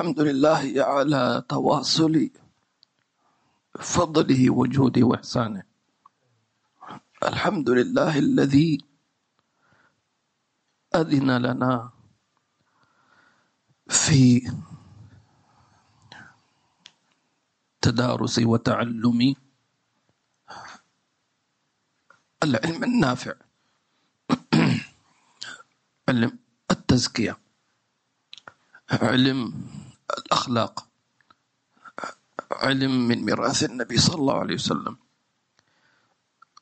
الحمد لله على تواصل فضله وجوده وإحسانه. الحمد لله الذي أذن لنا في تدارس وتعلم العلم النافع علم التزكية علم الأخلاق علم من ميراث النبي صلى الله عليه وسلم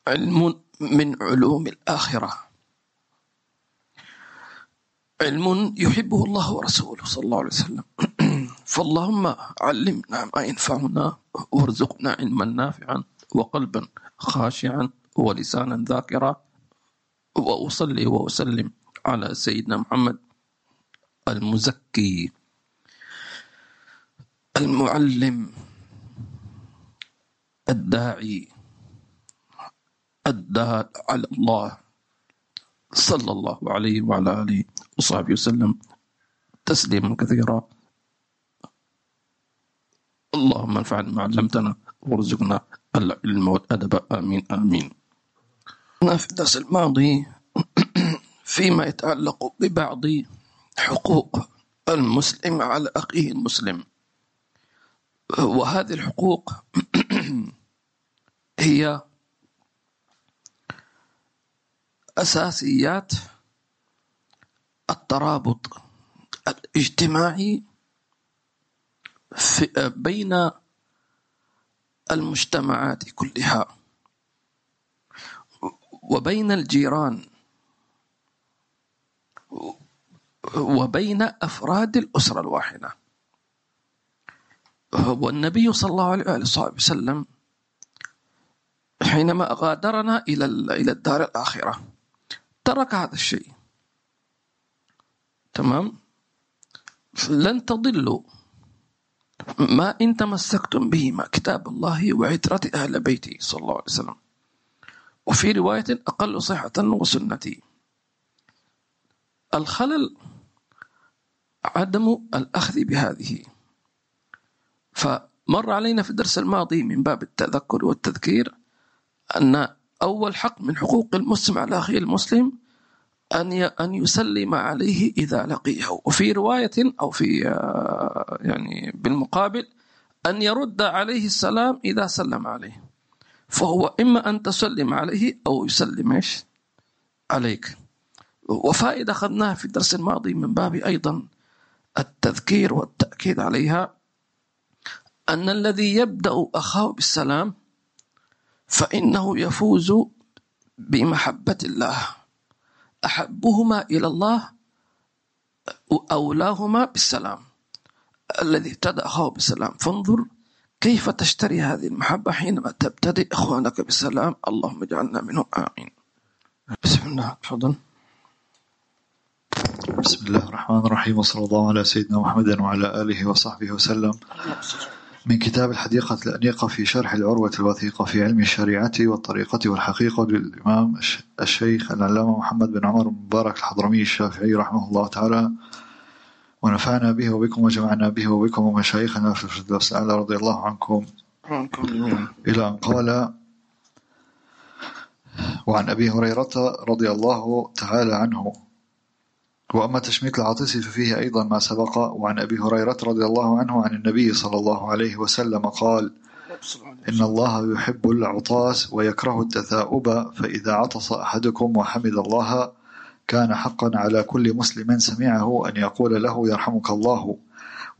علم من علوم الآخرة. علم يحبه الله ورسوله صلى الله عليه وسلم. فاللهم علمنا ما ينفعنا وارزقنا علما نافعا وقلبا خاشعا ولسانا ذاكرا. وأصلي وأسلم على سيدنا محمد المزكي. المعلم الداعي الدال على الله صلى الله عليه وعلى آله وصحبه وسلم تسليما كثيرا. اللهم انفعنا ما علمتنا وارزقنا العلم والأدب. آمين آمين. في الدرس الماضي فيما يتعلق ببعض حقوق المسلم على أخيه المسلم. وهذه الحقوق هي أساسيات الترابط الاجتماعي في بين المجتمعات كلها وبين الجيران وبين أفراد الأسرة الواحدة. والنبي صلى الله عليه وآله وسلم حينما غادرنا إلى إلى الدار الآخرة. ترك هذا الشيء. تمام؟ لن تضلوا. ما إن تمسكتم بهما كتاب الله وعترة أهل بيتي صلى الله عليه وسلم. وفي رواية أقل صحة وسنتي. الخلل عدم الأخذ بهذه. فمر علينا في الدرس الماضي من باب التذكر والتذكير أن أول حق من حقوق المسلم على أخيه المسلم أن أن يسلم عليه إذا لقيه. وفي رواية أو في آه، يعني بالمقابل أن يرد عليه السلام إذا سلم عليه. فهو إما أن تسلم عليه أو يسلم إيش؟ عليك. وفائدة أخذناها في الدرس الماضي من باب أيضا التذكير والتأكيد عليها. أن الذي يبدأ أخاه بالسلام فإنه يفوز بمحبة الله. أحبهما إلى الله أولاهما بالسلام. الذي ابتدأ أخاه بالسلام. فانظر كيف تشتري هذه المحبة حينما تبتدئ إخوانك بالسلام. اللهم اجعلنا منهم. آمين. بسم الله. تفضل. بسم الله الرحمن الرحيم وصلى الله على سيدنا محمد وعلى آله وصحبه وسلم. من كتاب الحديقة الأنيقة في شرح العروة الوثيقة في علم الشريعة والطريقة والحقيقة للإمام الشيخ العلامة محمد بن عمر مبارك الحضرمي الشافعي رحمه الله تعالى. ونفعنا به وبكم وجمعنا به وبكم ومشايخنا في الفردوس الأعلى رضي الله عنكم. إلى أن قال وعن أبي هريرة رضي الله تعالى عنه. وأما تشميت العاطس ففيه أيضا ما سبق وعن أبي هريرة رضي الله عنه عن النبي صلى الله عليه وسلم قال إن الله يحب العطاس ويكره التثاؤب فإذا عطس أحدكم وحمد الله كان حقا على كل مسلم سمعه أن يقول له يرحمك الله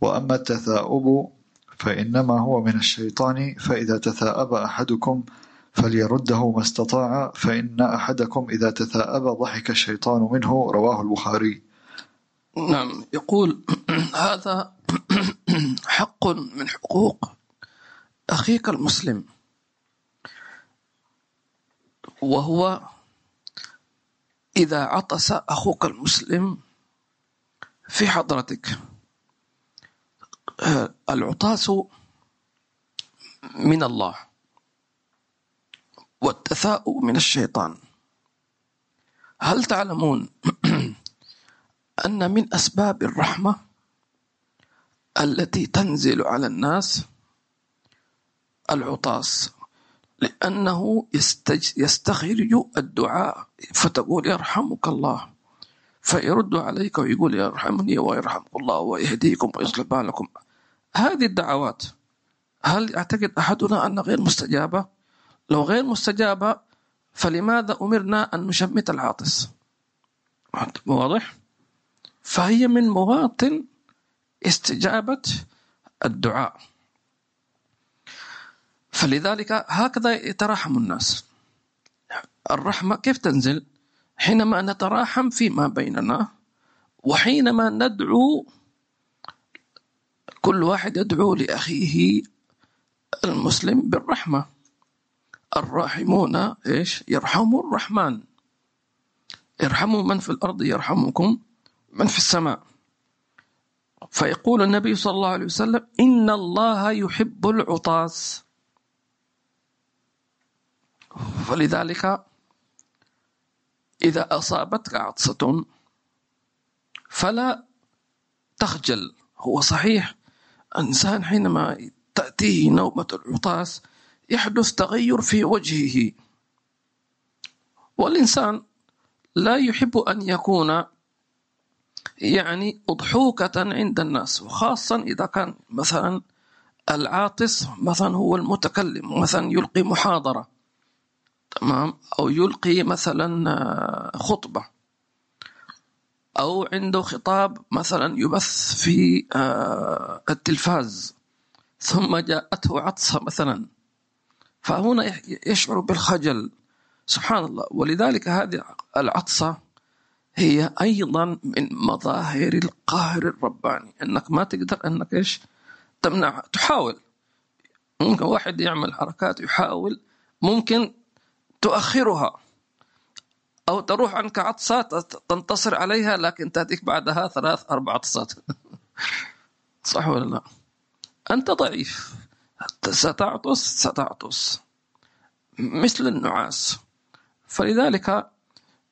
وأما التثاؤب فإنما هو من الشيطان فإذا تثاءب أحدكم فليرده ما استطاع فإن أحدكم إذا تثاءب ضحك الشيطان منه رواه البخاري. نعم يقول هذا حق من حقوق أخيك المسلم. وهو إذا عطس أخوك المسلم في حضرتك. العطاس من الله. والتثاؤب من الشيطان. هل تعلمون أن من أسباب الرحمة التي تنزل على الناس العطاس؟ لأنه يستخرج الدعاء فتقول يرحمك الله فيرد عليك ويقول يرحمني ويرحمك الله ويهديكم ويصلح بالكم. هذه الدعوات هل يعتقد أحدنا أنها غير مستجابة؟ لو غير مستجابة فلماذا أمرنا أن نشمت العاطس؟ واضح؟ فهي من مواطن استجابة الدعاء. فلذلك هكذا يتراحم الناس. الرحمة كيف تنزل؟ حينما نتراحم فيما بيننا وحينما ندعو كل واحد يدعو لأخيه المسلم بالرحمة. الراحمون إيش؟ يرحم الرحمن. ارحموا من في الأرض يرحمكم من في السماء. فيقول النبي صلى الله عليه وسلم إن الله يحب العطاس. فلذلك إذا أصابتك عطسة فلا تخجل. هو صحيح الإنسان حينما تأتيه نوبة العطاس يحدث تغير في وجهه. والإنسان لا يحب أن يكون يعني أضحوكة عند الناس وخاصة إذا كان مثلا العاطس مثلا هو المتكلم مثلا يلقي محاضرة تمام؟ أو يلقي مثلا خطبة أو عنده خطاب مثلا يبث في آه، التلفاز ثم جاءته عطسة مثلا. فهنا يشعر بالخجل. سبحان الله ولذلك هذه العطسة هي أيضا من مظاهر القاهر الرباني. أنك ما تقدر أنك إيش؟ تمنع تحاول. ممكن واحد يعمل حركات يحاول ممكن تؤخرها. أو تروح عنك عطسات تنتصر عليها لكن تأتيك بعدها ثلاث أربع عطسات. صح ولا لا؟ أنت ضعيف. ستعطس ستعطس. مثل النعاس. فلذلك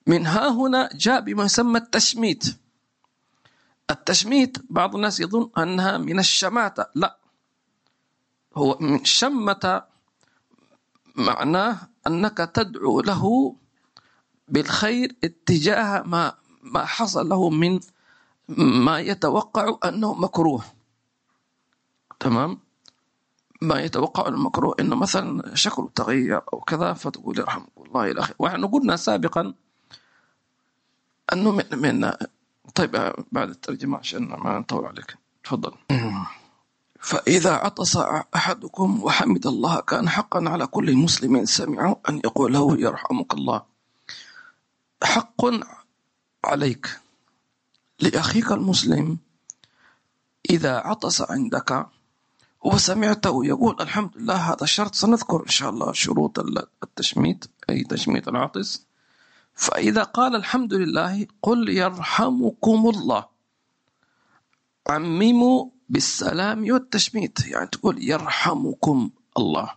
من ها هنا جاء بما يسمى التشميت. التشميت بعض الناس يظن أنها من الشماتة. لا. هو من شمت معناه أنك تدعو له بالخير اتجاه ما ما حصل له من ما يتوقع أنه مكروه. تمام؟ ما يتوقع المكروه إنه مثلا شكله تغير أو كذا فتقول يرحمك الله إلى آخره. ونحن قلنا سابقا أنه من, من طيب بعد الترجمة عشان ما نطول عليك. تفضل. فإذا عطس أحدكم وحمد الله كان حقا على كل مسلم سمعه أن يقول له يرحمك الله. حق عليك لأخيك المسلم إذا عطس عندك وسمعته يقول الحمد لله هذا الشرط سنذكر إن شاء الله شروط التشميت أي تشميت العاطس. فإذا قال الحمد لله قل يرحمكم الله. عمموا بالسلام والتشميت يعني تقول يرحمكم الله.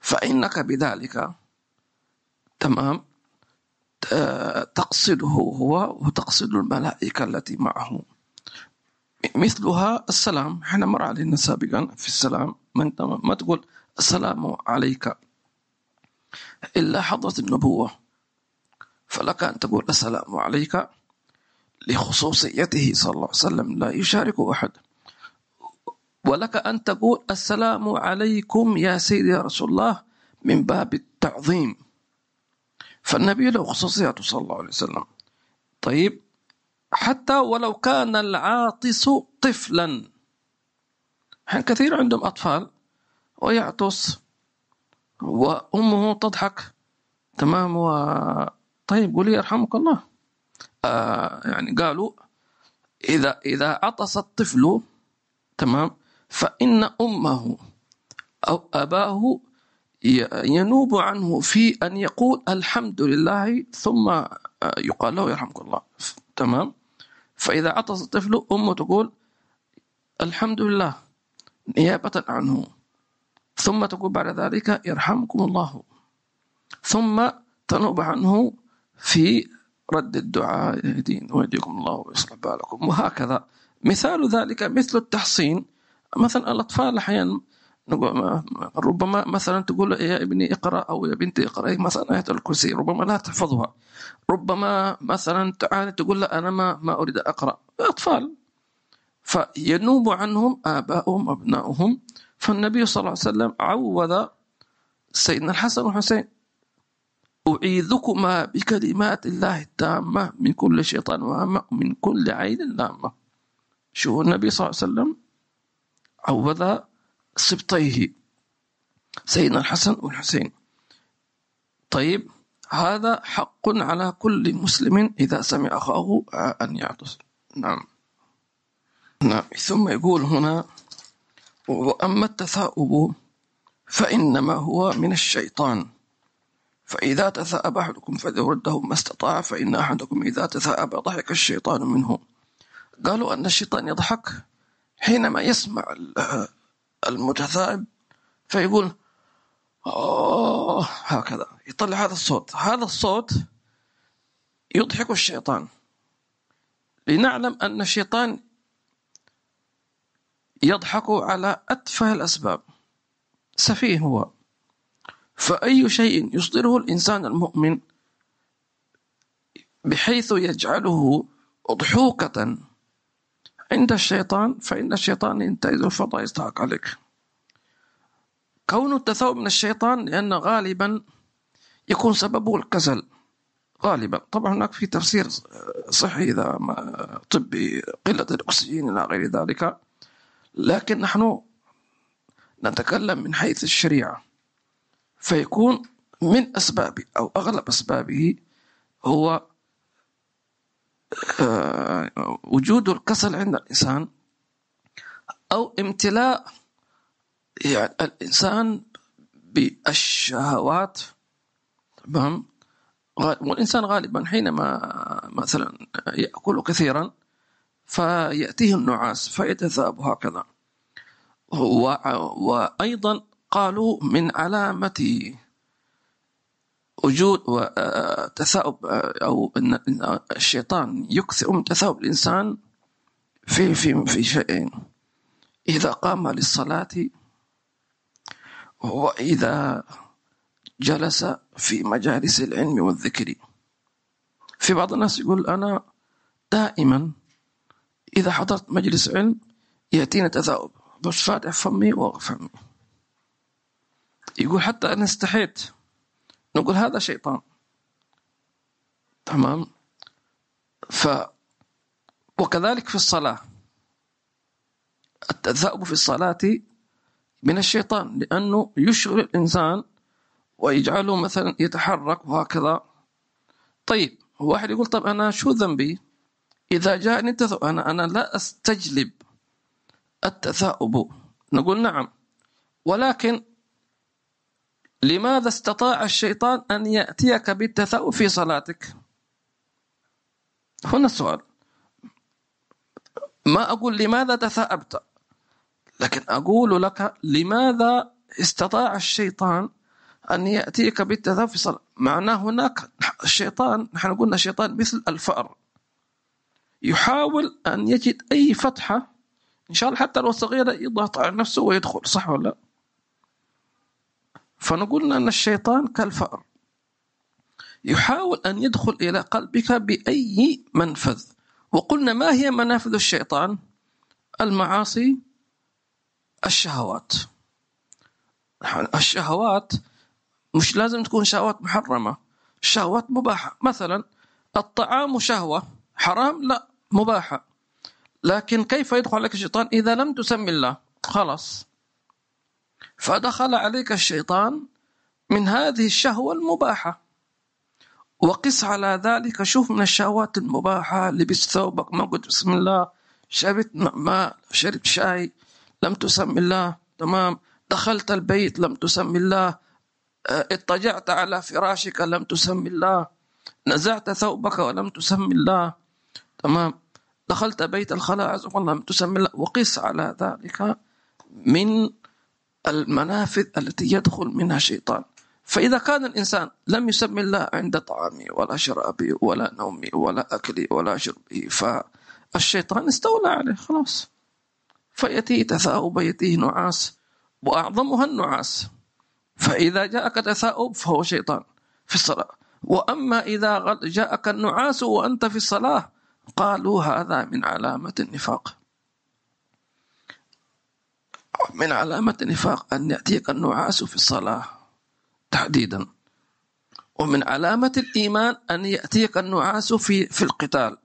فإنك بذلك تمام تقصده هو وتقصد الملائكة التي معه. مثلها السلام. إحنا مر علينا سابقا في السلام ما تقول السلام عليك إلا حضرة النبوة. فلك أن تقول السلام عليك لخصوصيته صلى الله عليه وسلم لا يشارك أحد. ولك أن تقول السلام عليكم يا سيدي يا رسول الله من باب التعظيم. فالنبي له خصوصيته صلى الله عليه وسلم. طيب حتى ولو كان العاطس طفلا. حين كثير عندهم أطفال؟ ويعطس وأمه تضحك. تمام و طيب قولي يرحمك الله. آه يعني قالوا إذا إذا عطس الطفل تمام فإن أمه أو أباه ينوب عنه في أن يقول الحمد لله ثم آه، يقال له يرحمك الله. تمام. فإذا عطس الطفل أمه تقول الحمد لله نيابة عنه. ثم تقول بعد ذلك يرحمكم الله. ثم تنوب عنه في رد الدعاء يهدين ويهديكم الله ويصلح بالكم وهكذا. مثال ذلك مثل التحصين. مثلا الأطفال أحيانا ربما مثلا تقول يا ابني اقرأ أو يا بنتي اقرأي مثلا آية الكرسي ربما لا تحفظها. ربما مثلا تعال تقول لا أنا ما ما أريد أقرأ. أطفال. فينوب عنهم آباؤهم أبناؤهم فالنبي صلى الله عليه وسلم عوض سيدنا الحسن والحسين. أعيذكما بكلمات الله التامة من كل شيطان وهمة ومن كل عين لامة. شو النبي صلى الله عليه وسلم عوض سبطيه سيدنا الحسن والحسين. طيب هذا حق على كل مسلم إذا سمع أخاه أن يعطس نعم. نعم. ثم يقول هنا وأما التثاؤب فإنما هو من الشيطان. فإذا تثاءب أحدكم فليرده ما استطاع فإن أحدكم إذا تثاءب ضحك الشيطان منه. قالوا أن الشيطان يضحك حينما يسمع المتثائب فيقول أوه هكذا. يطلع هذا الصوت. هذا الصوت يضحك الشيطان. لنعلم أن الشيطان يضحك على أتفه الأسباب. سفيه هو. فأي شيء يصدره الإنسان المؤمن بحيث يجعله أضحوكة عند الشيطان فإن الشيطان ينتهز الفضاء يستحق عليك. كون التثاؤب من الشيطان لأن غالبا يكون سببه الكسل. غالبا. طبعا هناك في تفسير صحي إذا ما طبي قلة الأكسجين إلى غير ذلك. لكن نحن نتكلم من حيث الشريعة. فيكون من أسبابه أو أغلب أسبابه هو وجود الكسل عند الإنسان أو امتلاء يعني الإنسان بالشهوات تمام؟ والإنسان غالبا حينما مثلا يأكل كثيرا فيأتيه النعاس فيتذاب هكذا. وأيضا قالوا من علامة وجود وتثاؤب أو أن الشيطان يكثر من تثاؤب الإنسان في في في شيئين. إذا قام للصلاة وإذا جلس في مجالس العلم والذكر. في بعض الناس يقول أنا دائما إذا حضرت مجلس علم يأتينا تثاؤب. بس فاتح فمي فمي. يقول حتى أنا استحيت. نقول هذا شيطان. تمام؟ ف وكذلك في الصلاة. التثاؤب في الصلاة من الشيطان لأنه يشغل الإنسان ويجعله مثلا يتحرك وهكذا. طيب واحد يقول طب أنا شو ذنبي؟ إذا جاءني التثاؤب أنا أنا لا أستجلب التثاؤب نقول نعم ولكن لماذا استطاع الشيطان أن يأتيك بالتثاؤب في صلاتك؟ هنا السؤال. ما أقول لماذا تثاءبت؟ لكن أقول لك لماذا استطاع الشيطان أن يأتيك بالتثاؤب في صلاة؟ معناه هناك الشيطان نحن قلنا الشيطان مثل الفأر. يحاول أن يجد أي فتحة إن شاء الله حتى لو صغيرة يضغط على نفسه ويدخل صح ولا لا؟ فنقول أن الشيطان كالفأر. يحاول أن يدخل إلى قلبك بأي منفذ. وقلنا ما هي منافذ الشيطان؟ المعاصي الشهوات. الشهوات مش لازم تكون شهوات محرمة. شهوات مباحة. مثلا الطعام شهوة. حرام؟ لا مباحة. لكن كيف يدخل عليك الشيطان؟ إذا لم تسمي الله. خلاص. فدخل عليك الشيطان من هذه الشهوة المباحة. وقس على ذلك شوف من الشهوات المباحة لبست ثوبك ما قلت بسم الله شربت ماء شربت شاي لم تسم الله تمام. دخلت البيت لم تسم الله آه، اضطجعت على فراشك لم تسم الله نزعت ثوبك ولم تسم الله تمام. دخلت بيت الخلاء لم تسم الله. وقس على ذلك من المنافذ التي يدخل منها الشيطان. فإذا كان الإنسان لم يسمي الله عند طعامه ولا شرابه ولا نومه ولا أكله ولا شربه الشيطان استولى عليه خلاص. فيأتيه تثاؤب يأتيه نعاس وأعظمها النعاس. فإذا جاءك تثاؤب فهو شيطان في الصلاة. وأما إذا جاءك النعاس وأنت في الصلاة قالوا هذا من علامة النفاق. من علامة النفاق أن يأتيك النعاس في الصلاة تحديدا. ومن علامة الإيمان أن يأتيك النعاس في في القتال.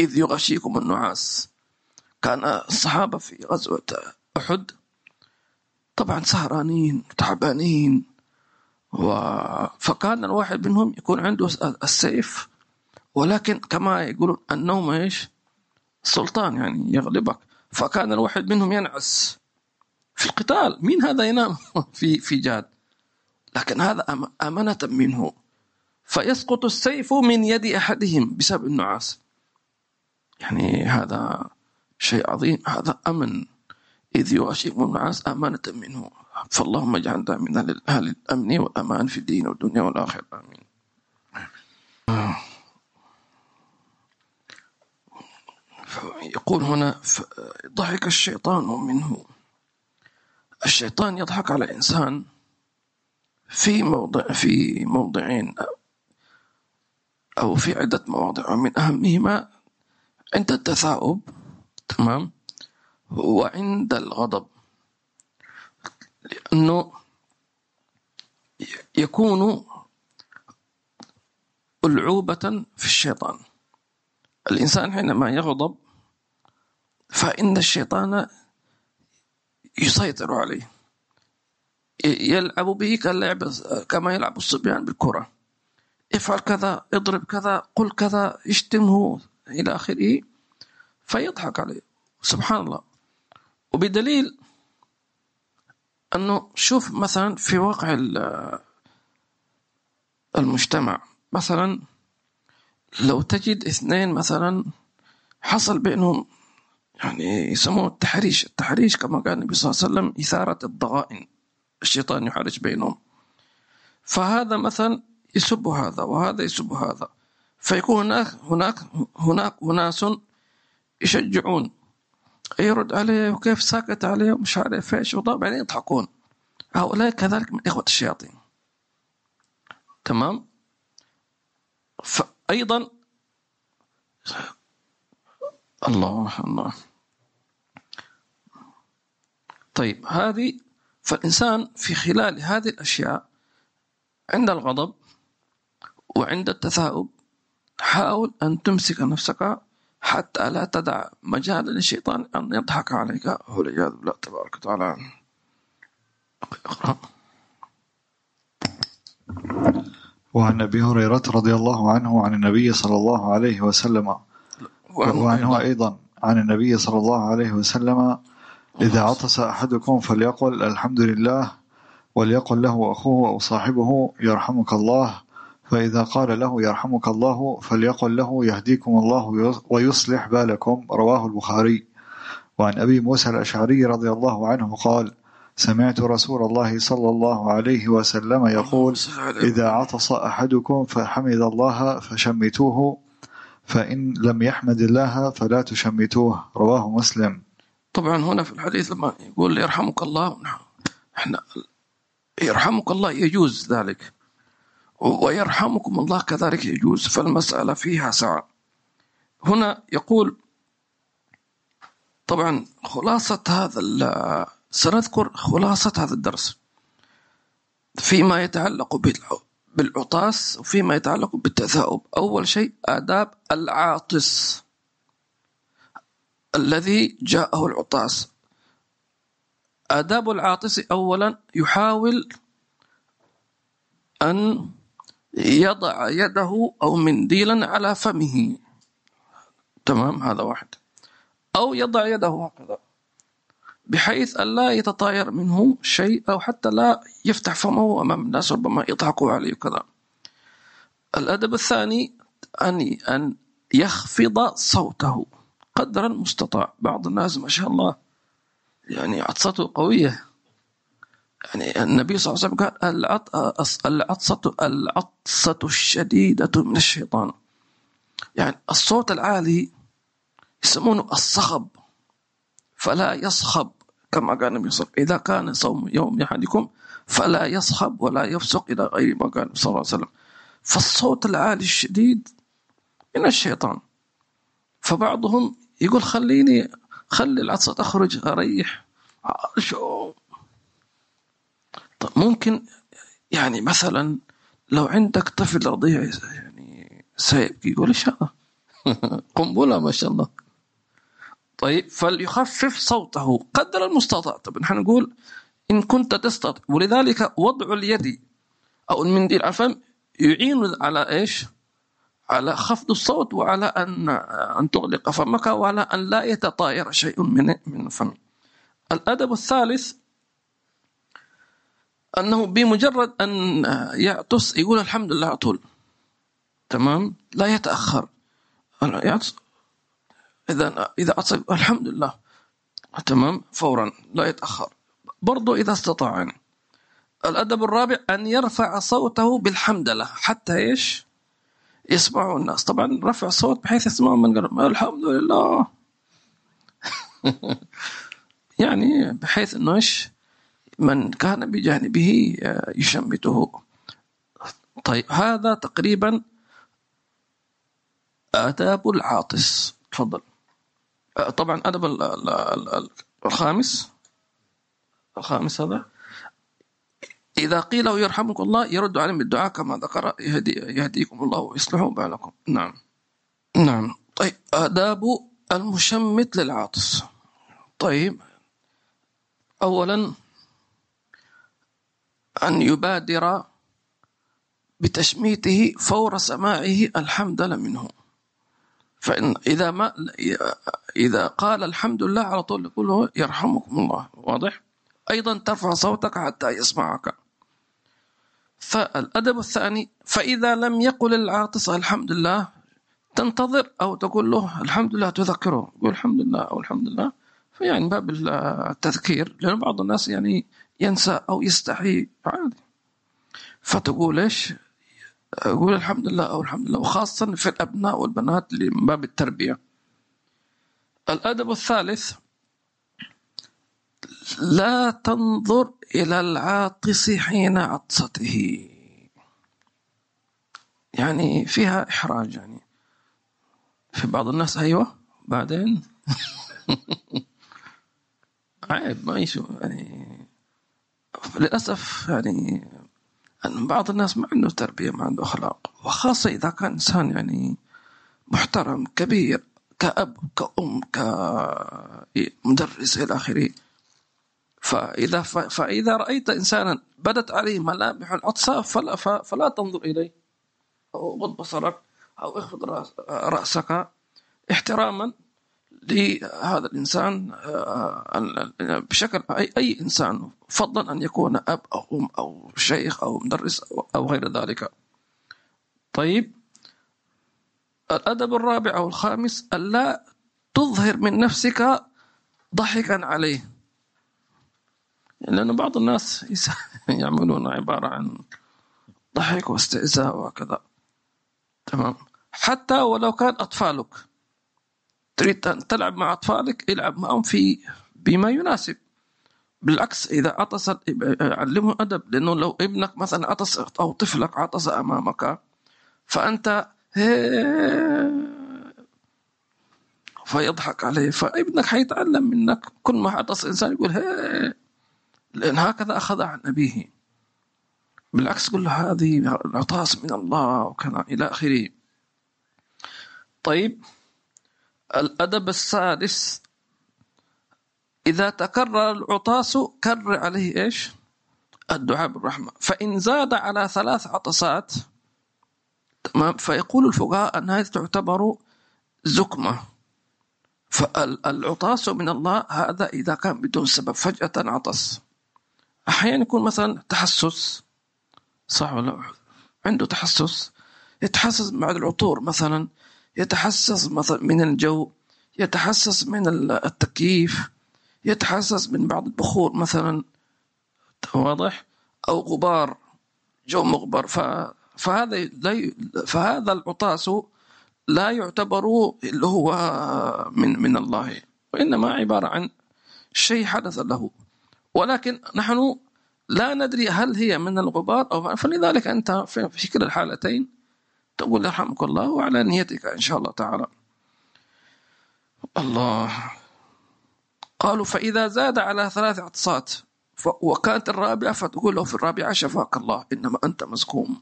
إذ يغشيكم النعاس. كان الصحابة في غزوة أحد طبعا سهرانين تعبانين. و... فكان الواحد منهم يكون عنده السيف. ولكن كما يقولون النوم إيش؟ سلطان يعني يغلبك. فكان الواحد منهم ينعس. في القتال. مين هذا ينام في في جاد لكن هذا أمانة منه. فيسقط السيف من يد أحدهم بسبب النعاس. يعني هذا شيء عظيم. هذا أمن. إذ يغشيكم النعاس أمانة منه. فاللهم اجعلنا من أهل الأمن والأمان في الدين والدنيا والآخرة. آمين. يقول هنا ضحك الشيطان منه. الشيطان يضحك على الإنسان في موضع في موضعين أو في عدة مواضع. ومن أهمهما عند التثاؤب تمام؟ وعند الغضب. لأنه يكون ألعوبة في الشيطان. الإنسان حينما يغضب فإن الشيطان يسيطر عليه. يلعب به كما يلعب الصبيان بالكرة. افعل كذا اضرب كذا قل كذا اشتمه إلى آخره فيضحك عليه. سبحان الله. وبدليل أنه شوف مثلا في واقع المجتمع مثلا لو تجد اثنين مثلا حصل بينهم يعني يسموه التحريش. التحريش كما قال النبي صلى الله عليه وسلم إثارة الضغائن. الشيطان يحرج بينهم. فهذا مثلا يسب هذا وهذا يسب هذا. فيكون هناك هناك هناك أناس يشجعون. يرد عليه وكيف ساكت عليه ومش عارف إيش. وطبعا يضحكون. هؤلاء كذلك من إخوة الشياطين. تمام؟ فأيضا الله الله. طيب هذه فالإنسان في خلال هذه الأشياء عند الغضب وعند التثاؤب حاول أن تمسك نفسك حتى لا تدع مجال للشيطان أن يضحك عليك. والعياذ بالله تبارك وتعالى. أقرأ. وعن أبي هريرة رضي الله عنه عن النبي صلى الله عليه وسلم. وعنه أيضا. عن النبي صلى الله عليه وسلم إذا عطس أحدكم فليقل الحمد لله وليقل له أخوه أو صاحبه يرحمك الله. فإذا قال له يرحمك الله فليقل له يهديكم الله ويصلح بالكم. رواه البخاري. وعن أبي موسى الأشعري رضي الله عنه قال سمعت رسول الله صلى الله عليه وسلم يقول إذا عطس أحدكم فحمد الله فشمتوه فإن لم يحمد الله فلا تشمتوه. رواه مسلم. طبعا هنا في الحديث لما يقول يرحمك الله إحنا يرحمك الله يجوز ذلك. ويرحمكم الله كذلك يجوز فالمسألة فيها سعة هنا يقول طبعا خلاصة هذا سنذكر خلاصة هذا الدرس. فيما يتعلق بالعطاس وفيما يتعلق بالتثاؤب. أول شيء آداب العاطس. الذي جاءه العطاس. آداب العاطس أولا يحاول أن يضع يده أو منديلا على فمه. تمام؟ هذا واحد. أو يضع يده هكذا بحيث أن لا يتطاير منه شيء أو حتى لا يفتح فمه أمام الناس ربما يضحكوا عليه وكذا. الأدب الثاني أن أن يخفض صوته. قدر المستطاع. بعض الناس ما شاء الله يعني عطسته قوية. يعني النبي صلى الله عليه وسلم قال العطسة العطسة الشديدة من الشيطان. يعني الصوت العالي يسمونه الصخب. فلا يصخب كما قال النبي صلى الله عليه وسلم. إذا كان صوم يوم أحدكم فلا يصخب ولا يفسق إلى غير ما قال صلى الله عليه وسلم. فالصوت العالي الشديد من الشيطان. فبعضهم يقول خليني خلي العطسة تخرج أريح شو طب ممكن يعني مثلا لو عندك طفل رضيع يعني سيبكي يقول إيش هذا؟ قنبلة ما شاء الله طيب فليخفف صوته قدر المستطاع طب نحن نقول إن كنت تستطيع ولذلك وضع اليد أو المنديل الفم يعين على إيش؟ على خفض الصوت وعلى أن أن تغلق فمك وعلى أن لا يتطاير شيء من من فمك. الأدب الثالث أنه بمجرد أن يعطس يقول الحمد لله على طول. تمام؟ لا يتأخر. يعطس. إذا إذا عطس الحمد لله. تمام؟ فورا. لا يتأخر. برضو إذا استطاع. الأدب الرابع أن يرفع صوته بالحمد لله. حتى إيش؟ يسمعه الناس. طبعا رفع صوت بحيث يسمعه من قرب. الحمد لله. يعني بحيث إنه إيش؟ من كان بجانبه آه، يشمته. طيب هذا تقريبا آداب العاطس. تفضل. آه، طبعا أدب الخامس. الخامس هذا. إذا قيل يرحمك الله يرد عليهم بالدعاء كما ذكر يهدي يهديكم الله ويصلح بالكم. نعم. نعم. طيب آداب المشمت للعاطس. طيب أولا أن يبادر بتشميته فور سماعه الحمد منه. فإن إذا ما إذا قال الحمد لله على طول يقول يرحمكم الله. واضح؟ أيضا ترفع صوتك حتى يسمعك. فالأدب الثاني فإذا لم يقل العاطس الحمد لله تنتظر أو تقول له الحمد لله تذكره يقول الحمد لله أو الحمد لله فيعني باب التذكير لأن بعض الناس يعني ينسى أو يستحي عادي. فتقول إيش؟ أقول الحمد لله أو الحمد لله وخاصة في الأبناء والبنات اللي من باب التربية. الأدب الثالث لا تنظر إلى العاطس حين عطسته. يعني فيها إحراج يعني. في بعض الناس أيوة. بعدين؟ عيب ما يشوف يعني. للأسف يعني أن بعض الناس ما عنده تربية ما عنده أخلاق. وخاصة إذا كان إنسان يعني محترم كبير كأب كأم كمدرس إلى آخره. فإذا فإذا رأيت إنسانا بدت عليه ملامح العطسة فلا, فلا تنظر إليه. أو غض بصرك أو اخفض رأسك احتراما لهذا الإنسان آه، بشكل أي, أي إنسان فضلا أن يكون أب أو أم أو شيخ أو مدرس أو غير ذلك. طيب. الأدب الرابع أو الخامس ألا تظهر من نفسك ضحكا عليه. لأن بعض الناس يعملون عبارة عن ضحك واستئذاء وكذا. تمام؟ حتى ولو كان أطفالك. تريد أن تلعب مع أطفالك العب معهم في بما يناسب. بالعكس إذا عطس علمه أدب لأنه لو ابنك مثلا عطس أو طفلك عطس أمامك فأنت فيضحك عليه. فابنك حيتعلم منك كل ما عطس إنسان يقول هي لأن هكذا أخذ عن أبيه. بالعكس قل له هذه العطاس من الله وكذا إلى آخره. طيب الأدب السادس. إذا تكرر العطاس كرر عليه إيش؟ الدعاء بالرحمة. فإن زاد على ثلاث عطسات تمام؟ فيقول الفقهاء أن هذه تعتبر زكمة. فالعطاس من الله هذا إذا كان بدون سبب فجأة عطس. أحيانا يكون مثلا تحسس صح ولا عنده تحسس يتحسس بعد العطور مثلا يتحسس مثلا من الجو يتحسس من التكييف يتحسس من بعض البخور مثلا. واضح؟ أو غبار جو مغبر. ف... فهذا لا فهذا العطاس لا يعتبر اللي هو من من الله وإنما عبارة عن شيء حدث له. ولكن نحن لا ندري هل هي من الغبار أو فلذلك أنت في كلا الحالتين تقول يرحمك الله وعلى نيتك إن شاء الله تعالى. الله. قالوا فإذا زاد على ثلاث عطسات وكانت الرابعة فتقول له في الرابعة شفاك الله إنما أنت مسكوم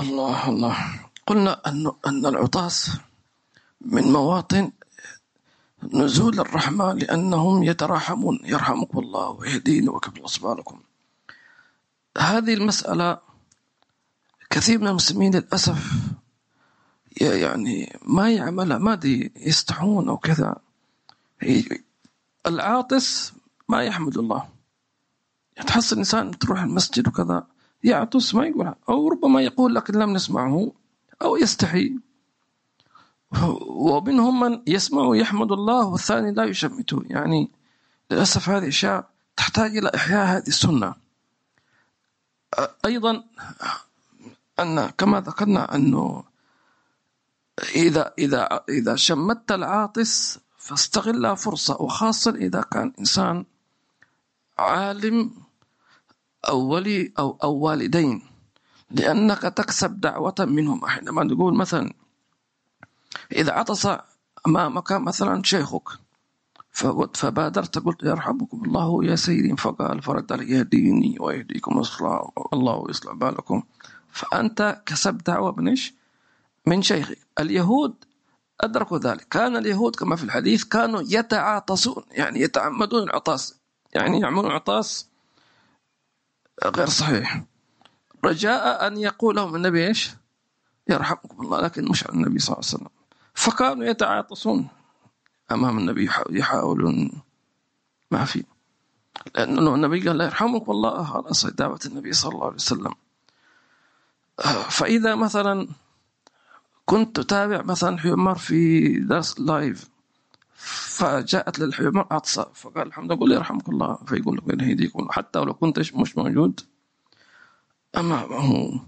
الله الله. قلنا أن أن العطاس من مواطن نزول الرحمة لأنهم يتراحمون. يرحمكم الله ويهدينا وكفل أصبالكم هذه المسألة كثير من المسلمين للأسف يعني ما يعملها ما دي يستحون أو كذا. العاطس ما يحمد الله. تحصل الإنسان تروح المسجد وكذا يعطس ما يقول أو ربما يقول لكن لم نسمعه أو يستحي. ومنهم من يسمع ويحمد الله والثاني لا يشمته يعني للأسف هذه أشياء تحتاج إلى إحياء هذه السنة. أيضا أن كما ذكرنا أنه إذا إذا إذا شمت العاطس فاستغلها فرصة وخاصة إذا كان إنسان عالم أو ولي أو أو والدين لأنك تكسب دعوة منهم. حينما نقول مثلا إذا عطس أمامك مثلا شيخك فبادرت قلت يرحمكم الله يا سيدي فقال فرد علي يهديني ويهديكم الله ويصلح بالكم. فأنت كسبت دعوة من إيش؟ من شيخك اليهود أدركوا ذلك. كان اليهود كما في الحديث كانوا يتعاطسون يعني يتعمدون العطاس يعني يعملون عطاس غير صحيح. رجاء أن يقول لهم النبي إيش؟ يرحمكم الله لكن مش على النبي صلى الله عليه وسلم. فكانوا يتعاطسون أمام النبي يحاولون. ما في. لأنه النبي قال لا يرحمك الله خلاص دعوة النبي صلى الله عليه وسلم. فإذا مثلا كنت أتابع مثلا حيومر في درس لايف فجاءت للحيومر عطسة فقال الحمد لله يرحمك الله فيقول لك يهديك حتى ولو كنت مش موجود أمامه.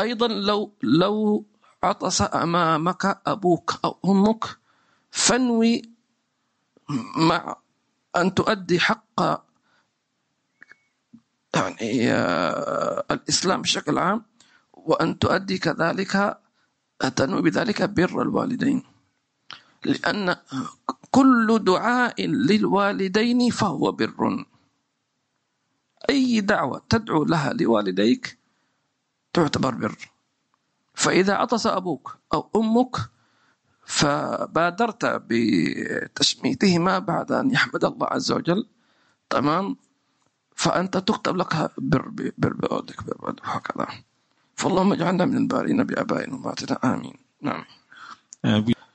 أيضا لو لو عطس أمامك أبوك أو أمك فانوي مع أن تؤدي حق يعني آه، الإسلام بشكل عام وأن تؤدي كذلك تنوي بذلك بر الوالدين. لأن كل دعاء للوالدين فهو بر. أي دعوة تدعو لها لوالديك تعتبر بر. فإذا عطس أبوك أو أمك فبادرت بتشميتهما بعد أن يحمد الله عز وجل تمام؟ فأنت تكتب لك بر بر بوالدك بر بوالدك وهكذا فاللهم اجعلنا من البارين بآبائنا وأمهاتنا آمين. نعم.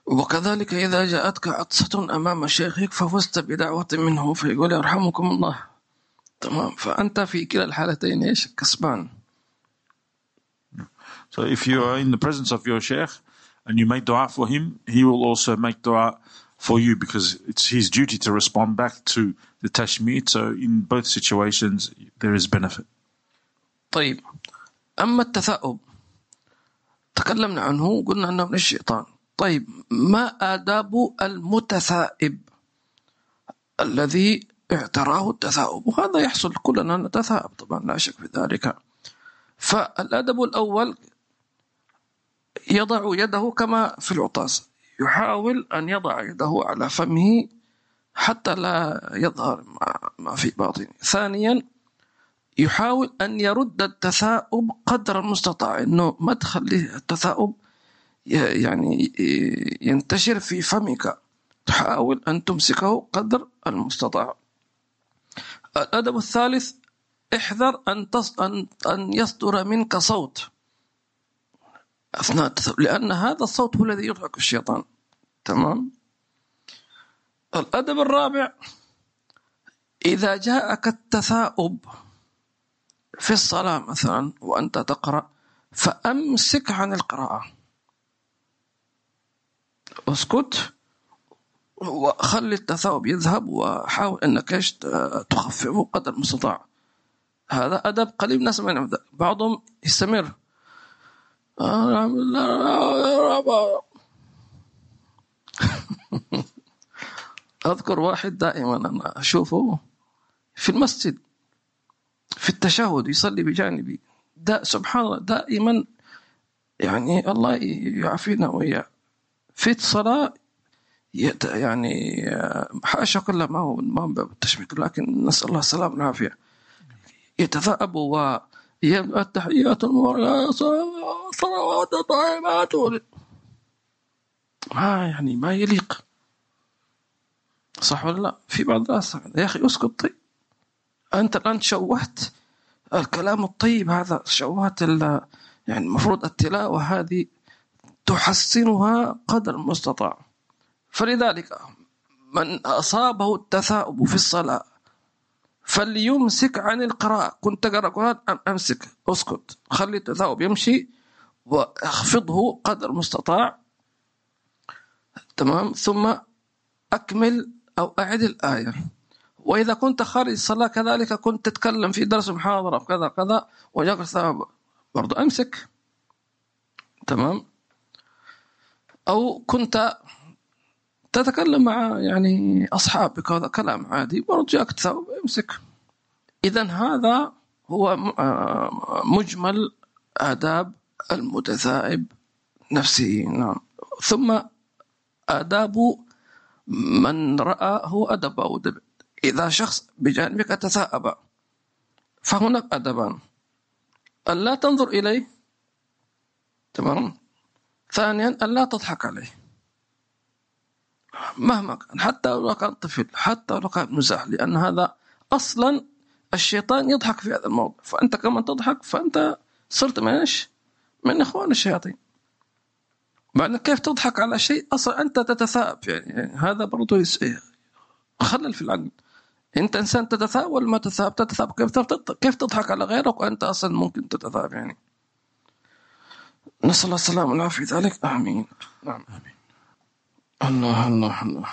وكذلك إذا جاءتك عطسة أمام شيخك ففزت بدعوة منه فيقول يرحمكم الله. تمام؟ فأنت في كلا الحالتين إيش؟ كسبان. So if you are in the presence of your sheikh and you make dua for him, he will also make dua for you because it's his duty to respond back to the tashmid. So in both situations, there is benefit. طيب أما التثاؤب تكلمنا عنه قلنا أنه من الشيطان طيب ما آداب المتثائب الذي اعتراه التثاؤب وهذا يحصل كلنا نتثاءب طبعا لا شك في ذلك فالأدب الأول يضع يده كما في العطاس. يحاول أن يضع يده على فمه حتى لا يظهر ما في باطنه. ثانيا يحاول أن يرد التثاؤب قدر المستطاع. أنه ما تخليه التثاؤب يعني ينتشر في فمك. تحاول أن تمسكه قدر المستطاع. الأدب الثالث احذر أن أن أن يصدر منك صوت. أثناء لأن هذا الصوت هو الذي يضحك الشيطان. تمام؟ الأدب الرابع إذا جاءك التثاؤب في الصلاة مثلا وأنت تقرأ فأمسك عن القراءة. أسكت وخلي التثاؤب يذهب وحاول أنك إيش تخففه قدر المستطاع. هذا أدب قليل ناس بعضهم يستمر. أذكر واحد دائما أنا أشوفه في المسجد في التشهد يصلي بجانبي. دا سبحان الله دائما يعني الله يعافينا وإياه في الصلاة يعني حاشا كل ما هو ما هو لكن نسأل الله السلامة والعافية. يتثاءب و التحيات المباركات صلوات طيبات ما يعني ما يليق. صح ولا لا؟ في بعض الناس يا أخي اسكت طيب. أنت الآن شوهت الكلام الطيب هذا شوهت يعني المفروض التلاوة هذه تحسنها قدر المستطاع. فلذلك من أصابه التثاؤب في الصلاة فليمسك عن القراءة. كنت تقرأ القرآن أمسك؟ أسكت. خلي التثاؤب يمشي واخفضه قدر المستطاع. تمام؟ ثم أكمل أو أعد الآية. وإذا كنت خارج الصلاة كذلك كنت تتكلم في درس محاضرة كذا كذا وجاك الثواب برضو أمسك. تمام؟ أو كنت تتكلم مع يعني أصحابك هذا كلام عادي برضو جاك امسك إذا هذا هو آه، مجمل آداب المتثائب نفسه. نعم. ثم آداب من رأى هو أدب أو دب. إذا شخص بجانبك تثاءب فهناك أدبان. أن لا تنظر إليه تمام؟ ثانيا أن لا تضحك عليه. مهما كان حتى لو كان طفل حتى لو كان مزاح لأن هذا أصلا الشيطان يضحك في هذا الموضوع فأنت كمان تضحك فأنت صرت من إيش؟ من إخوان الشياطين. بعد كيف تضحك على شيء؟ أصلا أنت تتثاءب يعني, يعني هذا برضه خلل في العقل. أنت إنسان تتثاءب ولا ما تتثاءب تتثاءب كيف كيف تضحك على غيرك وأنت أصلا ممكن تتثاءب يعني؟ نسأل الله السلامة والعافية. في ذلك آمين. نعم. آمين. الله الله الله.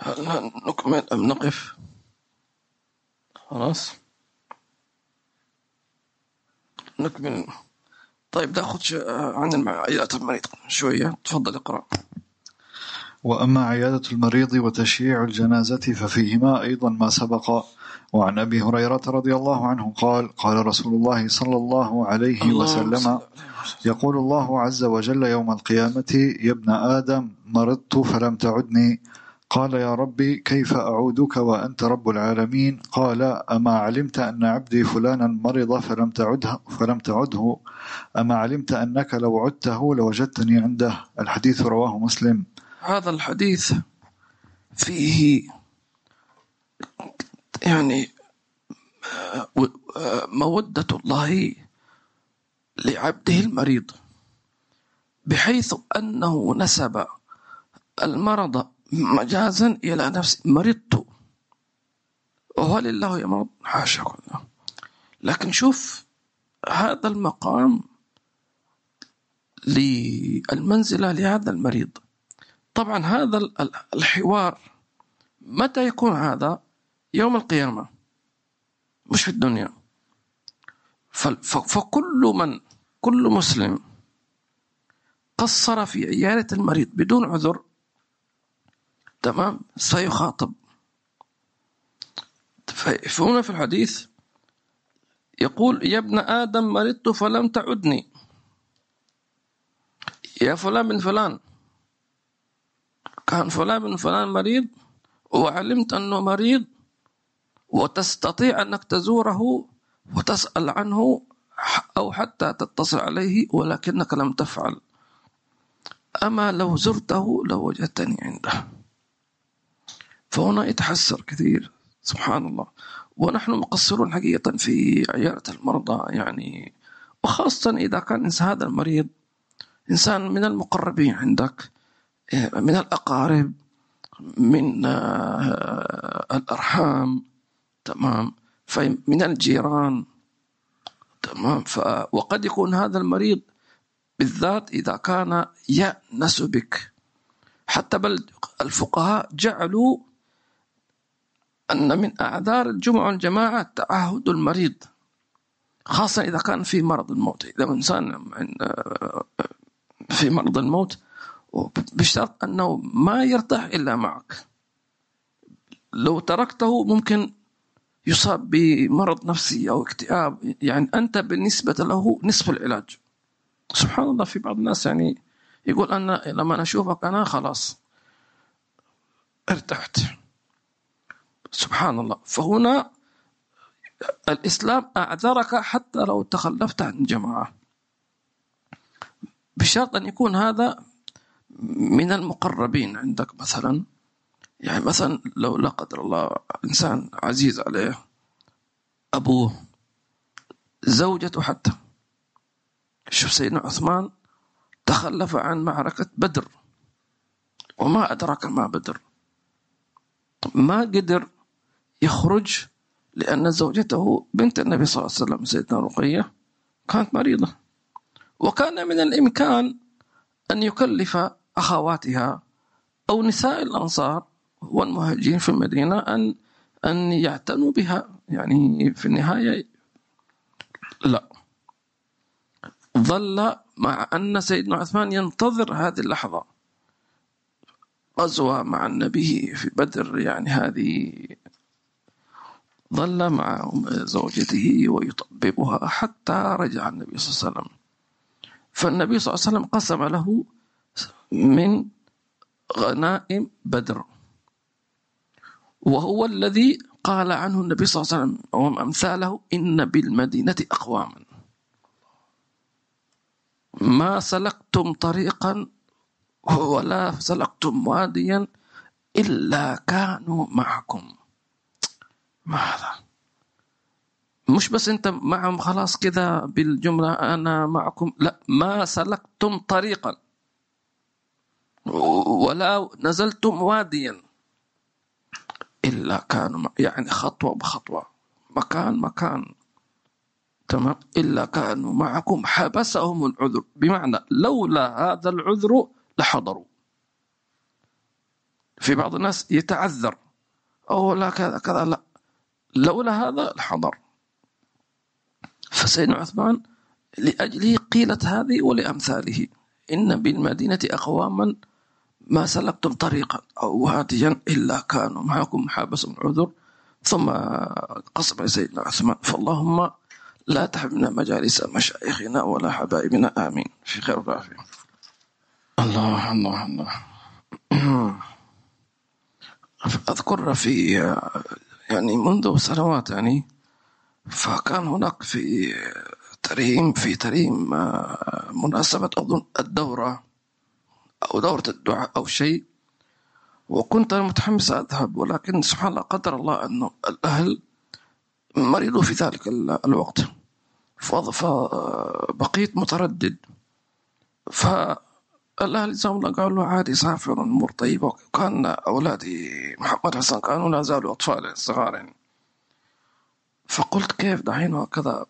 هل نكمل أم نقف؟ خلاص. نكمل. طيب ناخذ عن عيادة المريض شوية. تفضل اقرأ. وأما عيادة المريض وتشييع الجنازة ففيهما أيضا ما سبق. وعن أبي هريرة رضي الله عنه قال قال رسول الله صلى الله عليه الله وسلم. يقول الله عز وجل يوم القيامة يا ابن آدم مرضت فلم تعدني. قال يا ربي كيف أعودك وأنت رب العالمين؟ قال أما علمت أن عبدي فلانا مرض فلم تعده, فلم تعده. أما علمت أنك لو عدته لوجدتني عنده. الحديث رواه مسلم. هذا الحديث فيه يعني مودة الله لعبده المريض بحيث أنه نسب المرض مجازا إلى نفسي مرضت. وهو لله يمرض حاشا كله لكن شوف هذا المقام للمنزلة لهذا المريض. طبعا هذا الحوار متى يكون هذا؟ يوم القيامة. مش في الدنيا. فكل من كل مسلم قصر في عيادة المريض بدون عذر تمام؟ سيخاطب. فهنا في الحديث يقول يا ابن آدم مرضت فلم تعدني. يا فلان بن فلان. كان فلان بن فلان مريض وعلمت أنه مريض وتستطيع أنك تزوره وتسأل عنه أو حتى تتصل عليه ولكنك لم تفعل. أما لو زرته لوجدتني عنده. فهنا يتحسر كثير. سبحان الله. ونحن مقصرون حقيقة في عيادة المرضى يعني. وخاصة إذا كان هذا المريض إنسان من المقربين عندك من الأقارب من آه، الأرحام. تمام. من الجيران. تمام؟ ف وقد يكون هذا المريض بالذات إذا كان يأنس بك. حتى بل الفقهاء جعلوا أن من أعذار الجمعة والجماعة تعهد المريض خاصة إذا كان في مرض الموت. إذا إنسان في مرض الموت بشرط أنه ما يرتاح إلا معك. لو تركته ممكن يصاب بمرض نفسي أو اكتئاب. يعني أنت بالنسبة له نصف العلاج. سبحان الله في بعض الناس يعني يقول أنا لما أشوفك أنا خلاص ارتحت. سبحان الله. فهنا الإسلام أعذرك حتى لو تخلفت عن جماعة. بشرط أن يكون هذا من المقربين عندك مثلا. يعني مثلا لو لا قدر الله إنسان عزيز عليه أبوه زوجته حتى. شوف سيدنا عثمان تخلف عن معركة بدر وما أدرك ما بدر. ما قدر يخرج لأن زوجته بنت النبي صلى الله عليه وسلم سيدنا رقية كانت مريضة. وكان من الإمكان أن يكلف أخواتها أو نساء الأنصار والمهاجرين في المدينة أن أن يعتنوا بها. يعني في النهاية لا. ظل مع أن سيدنا عثمان ينتظر هذه اللحظة. غزوة مع النبي في بدر يعني هذه ظل مع زوجته ويطببها حتى رجع النبي صلى الله عليه وسلم. فالنبي صلى الله عليه وسلم قسم له من غنائم بدر. وهو الذي قال عنه النبي صلى الله عليه وسلم وأمثاله إن بالمدينة أقواما. ما سلكتم طريقا ولا سلكتم واديا إلا كانوا معكم. ما هذا؟ مش بس أنت معهم خلاص كذا بالجملة أنا معكم لا ما سلكتم طريقا ولا نزلتم واديا. إلا كانوا يعني خطوة بخطوة. مكان مكان. تمام؟ إلا كانوا معكم حبسهم العذر. بمعنى لولا هذا العذر لحضروا. في بعض الناس يتعذر. أو لا كذا كذا لا. لولا هذا الحضر فسيدنا عثمان لأجله قيلت هذه ولأمثاله. إن بالمدينة أقواما ما سلكتم طريقا أو واديا إلا كانوا معكم حابس عذر ثم قصب سيدنا عثمان. فاللهم لا تحرمنا مجالس مشايخنا ولا حبائبنا آمين. في خير وعافية الله الله الله. أذكر في يعني منذ سنوات يعني فكان هناك في تريم في تريم آه، مناسبة أظن الدورة. أو دورة الدعاء أو شيء. وكنت متحمس أذهب ولكن سبحان الله قدر الله أنه الأهل مرضوا في ذلك الوقت. فبقيت متردد. ف الأهل جزاهم الله قالوا عادي سافر أمور طيبة. وكان أولادي محمد حسن كانوا لا زالوا أطفال صغار. يعني فقلت كيف دحين وكذا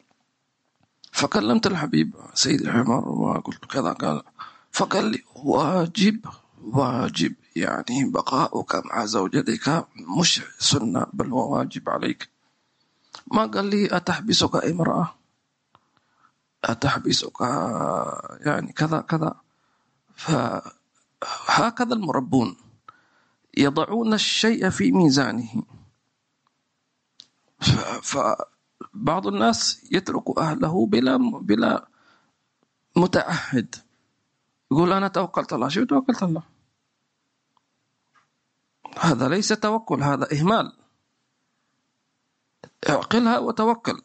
فكلمت الحبيب سيد الحمار وقلت كذا قال فقال لي واجب واجب. يعني بقاؤك مع زوجتك مش سنة بل هو واجب عليك. ما قال لي أتحبسك امرأة؟ أتحبسك يعني كذا كذا. فهكذا المربون يضعون الشيء في ميزانه. فبعض الناس يترك أهله بلا بلا متعهد. يقول أنا توكلت الله. شو توكلت الله؟ هذا ليس توكل هذا إهمال. اعقلها وتوكل.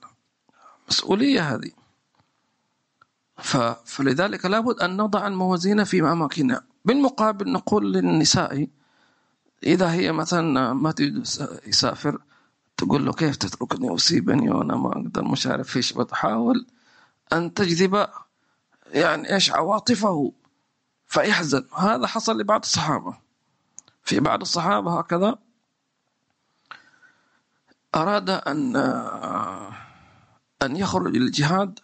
مسؤولية هذه. فلذلك لابد أن نضع الموازين في أماكنها بالمقابل نقول للنساء إذا هي مثلا ما تريد يسافر تقول له كيف تتركني؟ وسيبني وأنا ما أقدر مش عارف إيش بتحاول أن تجذب يعني إيش؟ عواطفه. فيحزن. هذا حصل لبعض الصحابة. في بعض الصحابة هكذا أراد أن أن يخرج للجهاد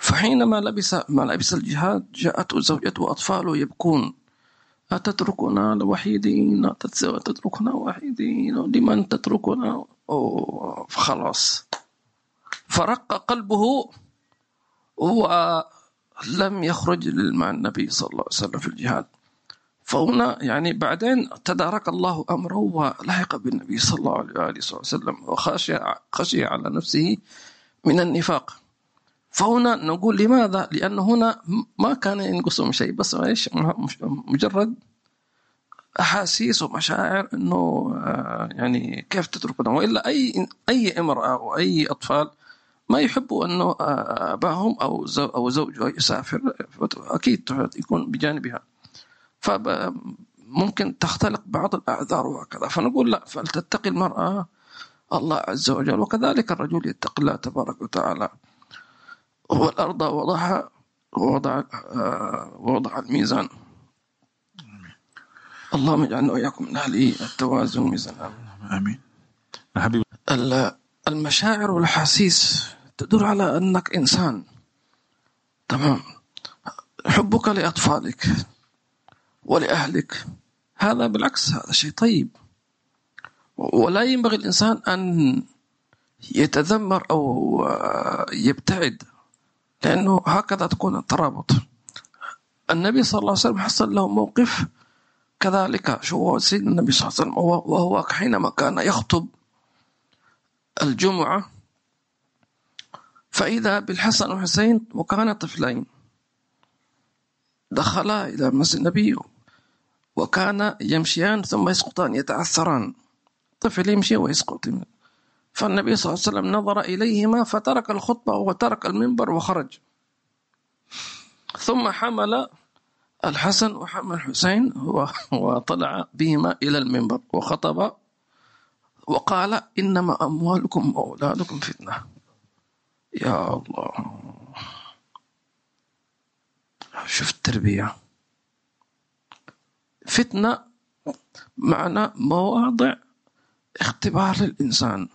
فحينما لبس ملابس الجهاد جاءته زوجته وأطفاله يبكون. أتتركنا وحيدين أتتركنا وحيدين لمن تتركنا؟ فخلاص فرق قلبه ولم يخرج مع النبي صلى الله عليه وسلم في الجهاد. فهنا يعني بعدين تدارك الله أمره ولحق بالنبي صلى الله عليه وسلم وخشي خشي على نفسه من النفاق. فهنا نقول لماذا؟ لأن هنا ما كان ينقصهم شيء بس إيش؟ مجرد أحاسيس ومشاعر إنه آه، يعني كيف تتركنا وإلا أي أي امرأة أو أي أطفال ما يحبوا أنه آه، أباهم أو أو زوجها يسافر أكيد يكون بجانبها. فممكن تختلق بعض الأعذار وهكذا. فنقول لا فلتتقي المرأة الله عز وجل. وكذلك الرجل يتقي الله تبارك وتعالى. والارض وضعها ووضع آه، ووضع الميزان. اللهم اجعلنا وإياكم من أهل التوازن والميزان. آمين. حبيبي المشاعر والأحاسيس تدل على أنك إنسان. تمام. حبك لأطفالك ولأهلك. هذا بالعكس هذا شيء طيب. ولا ينبغي الإنسان أن يتذمر أو يبتعد لأنه هكذا تكون الترابط. النبي صلى الله عليه وسلم حصل له موقف كذلك. شو سيدنا النبي صلى الله عليه وسلم وهو حينما كان يخطب الجمعة فإذا بالحسن والحسين وكان طفلين. دخلا إلى مسجد النبي وكان يمشيان ثم يسقطان يتعثران. طفل يمشي ويسقط. فالنبي صلى الله عليه وسلم نظر إليهما فترك الخطبة وترك المنبر وخرج. ثم حمل الحسن وحمل الحسين وطلع بهما إلى المنبر وخطب وقال إنما أموالكم وأولادكم فتنة. يا الله. شوف التربية. فتنة معنى مواضع اختبار للإنسان.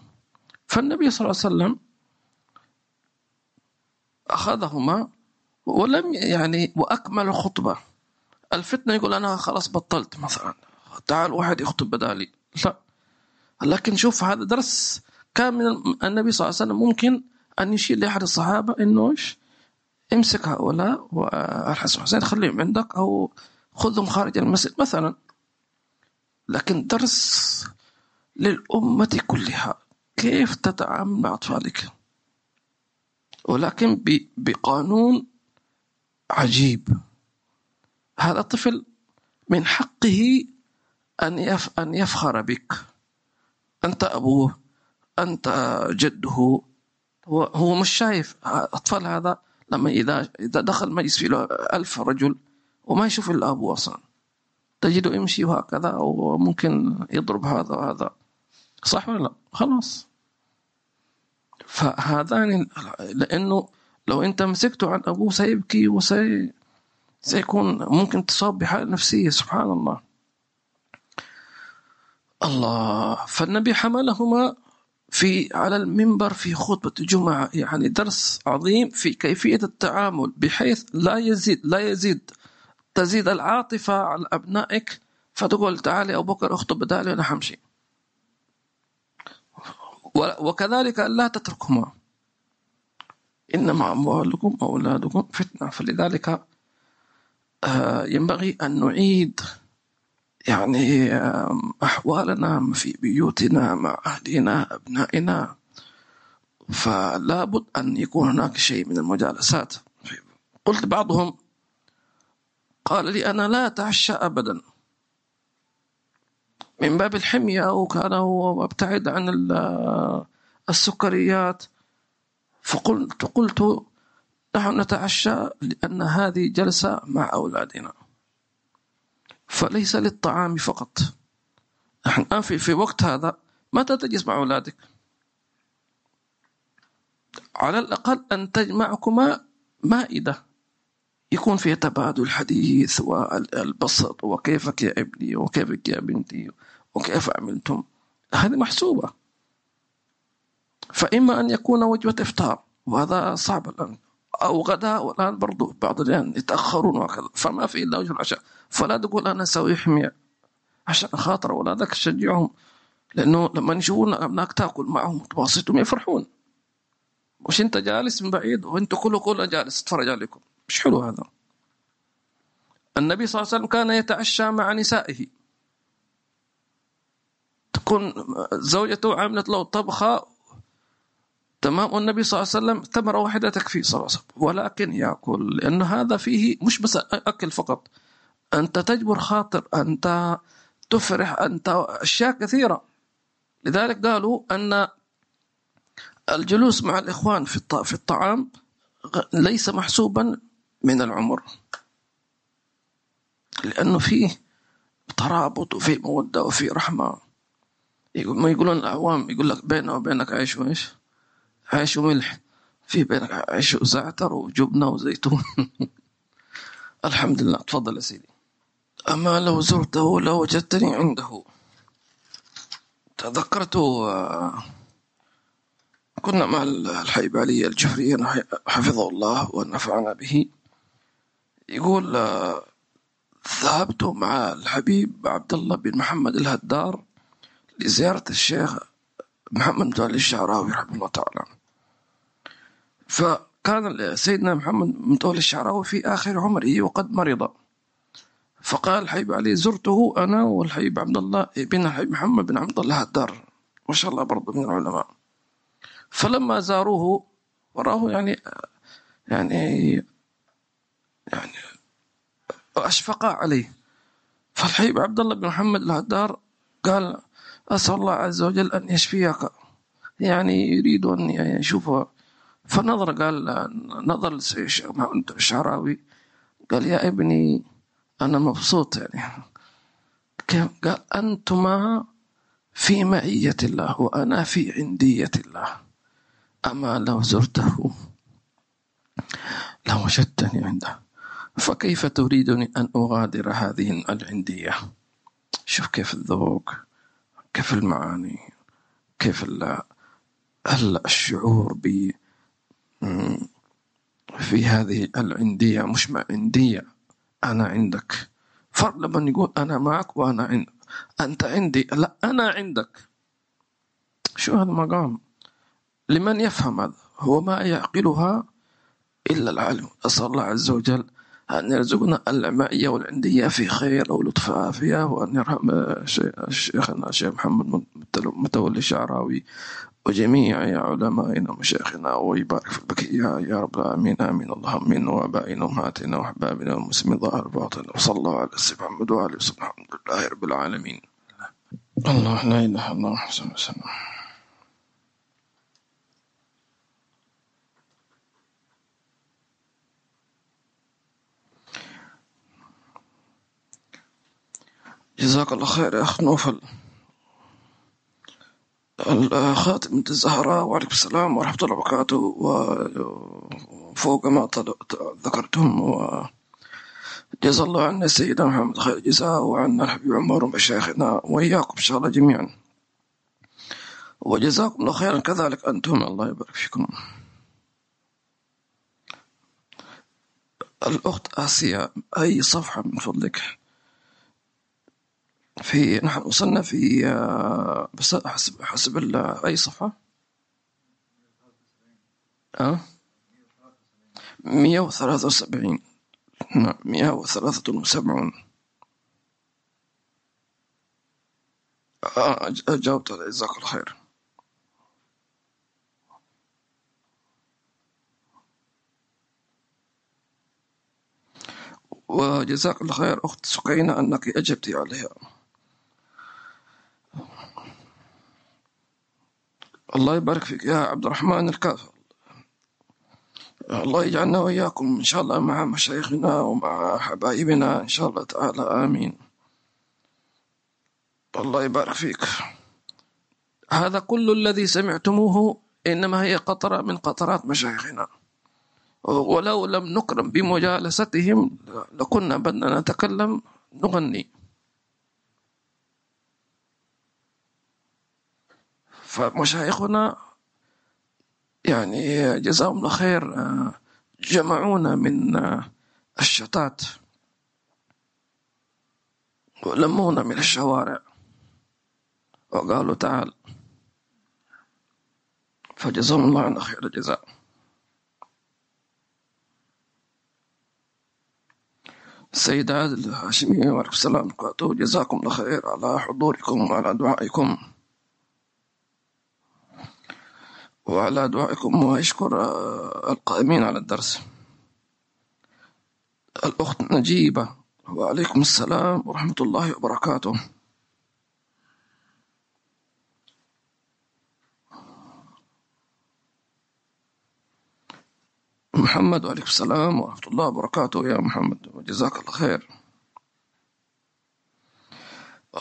فالنبي صلى الله عليه وسلم أخذهما ولم يعني وأكمل الخطبة الفتنة يقول أنا خلاص بطلت مثلا. تعال واحد يخطب بدالي. لا. لكن شوف هذا درس كان من النبي صلى الله عليه وسلم ممكن أن يشير لأحد الصحابة إنه إيش؟ امسك هؤلاء والحسن والحسين خليهم عندك أو خذهم خارج المسجد مثلا. لكن درس للأمة كلها. كيف تتعامل مع أطفالك؟ ولكن بقانون عجيب. هذا الطفل من حقه أن أن يفخر بك. أنت أبوه أنت جده هو هو مش شايف. أطفال هذا لما إذا إذا دخل مجلس فيه ألف رجل وما يشوف إلا أبوه أصلا. تجده يمشي وهكذا أو ممكن يضرب هذا وهذا. صح ولا لا؟ خلاص. فهذان لأنه لو أنت مسكته عن أبوه سيبكي وسي سيكون ممكن تصاب بحالة نفسية. سبحان الله. الله. فالنبي حملهما في على المنبر في خطبة الجمعة يعني درس عظيم في كيفية التعامل بحيث لا يزيد لا يزيد تزيد العاطفة على أبنائك. فتقول تعالي أبو بكر اخطب بدالي أنا حمشي. وكذلك لا تتركهما. إنما أموالكم وأولادكم فتنة. فلذلك آه، ينبغي أن نعيد يعني أحوالنا في بيوتنا مع أهلنا أبنائنا. فلا بد أن يكون هناك شيء من المجالسات. قلت بعضهم قال لي أنا لا أتعشى أبدا. من باب الحمية وكان هو مبتعد عن السكريات. فقلت قلت نحن نتعشى لأن هذه جلسة مع أولادنا. فليس للطعام فقط. نحن في, في وقت هذا متى تجلس مع أولادك؟ على الأقل أن تجمعكما مائدة. يكون فيها تبادل الحديث والبسط وكيفك يا ابني وكيفك يا بنتي وكيف عملتم؟ هذه محسوبة. فإما أن يكون وجبة إفطار وهذا صعب الآن. أو غداء والآن برضو بعض الأحيان يتأخرون وكذا فما في إلا وجه العشاء. فلا تقول أنا أسوي حمية عشان خاطر أولادك تشجعهم لأنه لما يشوفون أبنائك تأكل معهم وتباسطهم يفرحون. وش أنت جالس من بعيد؟ وأنت كله كله جالس. تتفرج عليكم. مش حلو هذا. النبي صلى الله عليه وسلم كان يتعشى مع نسائه. تكون زوجته عملت له طبخة تمام؟ والنبي صلى الله عليه وسلم تمرة واحدة تكفي صلى الله عليه وسلم. ولكن يأكل لأن هذا فيه مش بس أكل فقط. أنت تجبر خاطر أنت تفرح أنت أشياء كثيرة. لذلك قالوا أن الجلوس مع الإخوان في الطعام ليس محسوبا من العمر. لأنه فيه ترابط وفيه مودة وفيه رحمة. ما يقولون الأعوام يقول لك بينه وبينك عيش وإيش عيش وملح في بينك عيش وزعتر وجبنة وزيتون. الحمد لله تفضل يا سيدي. أما لو زرته لوجدتني عنده. تذكرت آه، كنا مع الحبيب علي الجفري حفظه الله ونفعنا به. يقول آه، ذهبت مع الحبيب عبد الله بن محمد الهدار لزيارة الشيخ محمد متولي الشعراوي رحمه الله تعالى. فكان سيدنا محمد متولي الشعراوي في آخر عمره وقد مرض. فقال الحبيب علي زرته أنا والحبيب عبد الله بن الحبيب محمد بن عبد الله الدار. ما شاء الله برضه من العلماء. فلما زاروه وراه يعني يعني يعني أشفق عليه. فالحبيب عبد الله بن محمد الهدار قال أسأل الله عز وجل أن يشفيك يعني يريد أن يشوفه. فنظر قال نظر الشعراوي قال يا ابني أنا مبسوط يعني. قال أنتما في معية الله وأنا في عندية الله. أما لو زرته لوجدتني عنده فكيف تريدني أن أغادر هذه العندية؟ شوف كيف الذوق كيف المعاني كيف الشعور ب في هذه العندية مش عندية أنا عندك. فرق لما يقول أنا معك وأنا عندك أنت عندي لا أنا عندك. شو هذا المقام لمن يفهم هذا؟ هو ما يعقلها إلا العالم أسأل الله عز وجل أن يرزقنا المعية والعندية في خير ولطف عافية وأن يرحم شيخنا الشيخ محمد متولي الشعراوي. وجميع علمائنا ومشايخنا ويبارك في البكية يا رب العالمين آمين. اللهم آمين وآبائنا وأمهاتنا وأحبابنا والمسلمين. ظاهر باطن. وصلى الله على سيدنا محمد وآله وصحبه. الحمد لله رب العالمين. الله لا إله إلا الله محمد وسلم جزاك الله خير يا أخ نوفل. خاتم الزهراء وعليكم السلام ورحمة الله وبركاته. وفوق ما ذكرتم وجزا الله عنا سيدنا محمد خير الجزاء وعنا الحبيب عمر ومشايخنا وإياكم إن شاء الله جميعا. وجزاكم الله خيرا كذلك أنتم. الله يبارك فيكم. الأخت آسيا أي صفحة من فضلك؟ في نحن وصلنا في آه، بس حسب حسب أي صفحة؟ أه؟ 173 نعم 173 آه جاوبت على جزاك الله خير وجزاك الله خير أخت سقينة أنك أجبتي عليها الله يبارك فيك يا عبد الرحمن الكافر الله يجعلنا وإياكم إن شاء الله مع مشايخنا ومع حبايبنا إن شاء الله تعالى. آمين. الله يبارك فيك. هذا كل الذي سمعتموه إنما هي قطرة من قطرات مشايخنا. ولو لم نكرم بمجالستهم لكنا بدنا نتكلم نغني. فمشايخنا يعني جزاهم الله خير آه، جمعونا من آه، الشتات. ولمونا من الشوارع. وقالوا تعال. فجزاهم الله عنا خير الجزاء. السيد عادل الهاشمي وعليكم السلام. جزاكم الله خير على حضوركم وعلى دعائكم. وعلى دعائكم وأشكر القائمين على الدرس. الأخت نجيبة وعليكم السلام ورحمة الله وبركاته. محمد وعليكم السلام ورحمة الله وبركاته يا محمد وجزاك الله خير.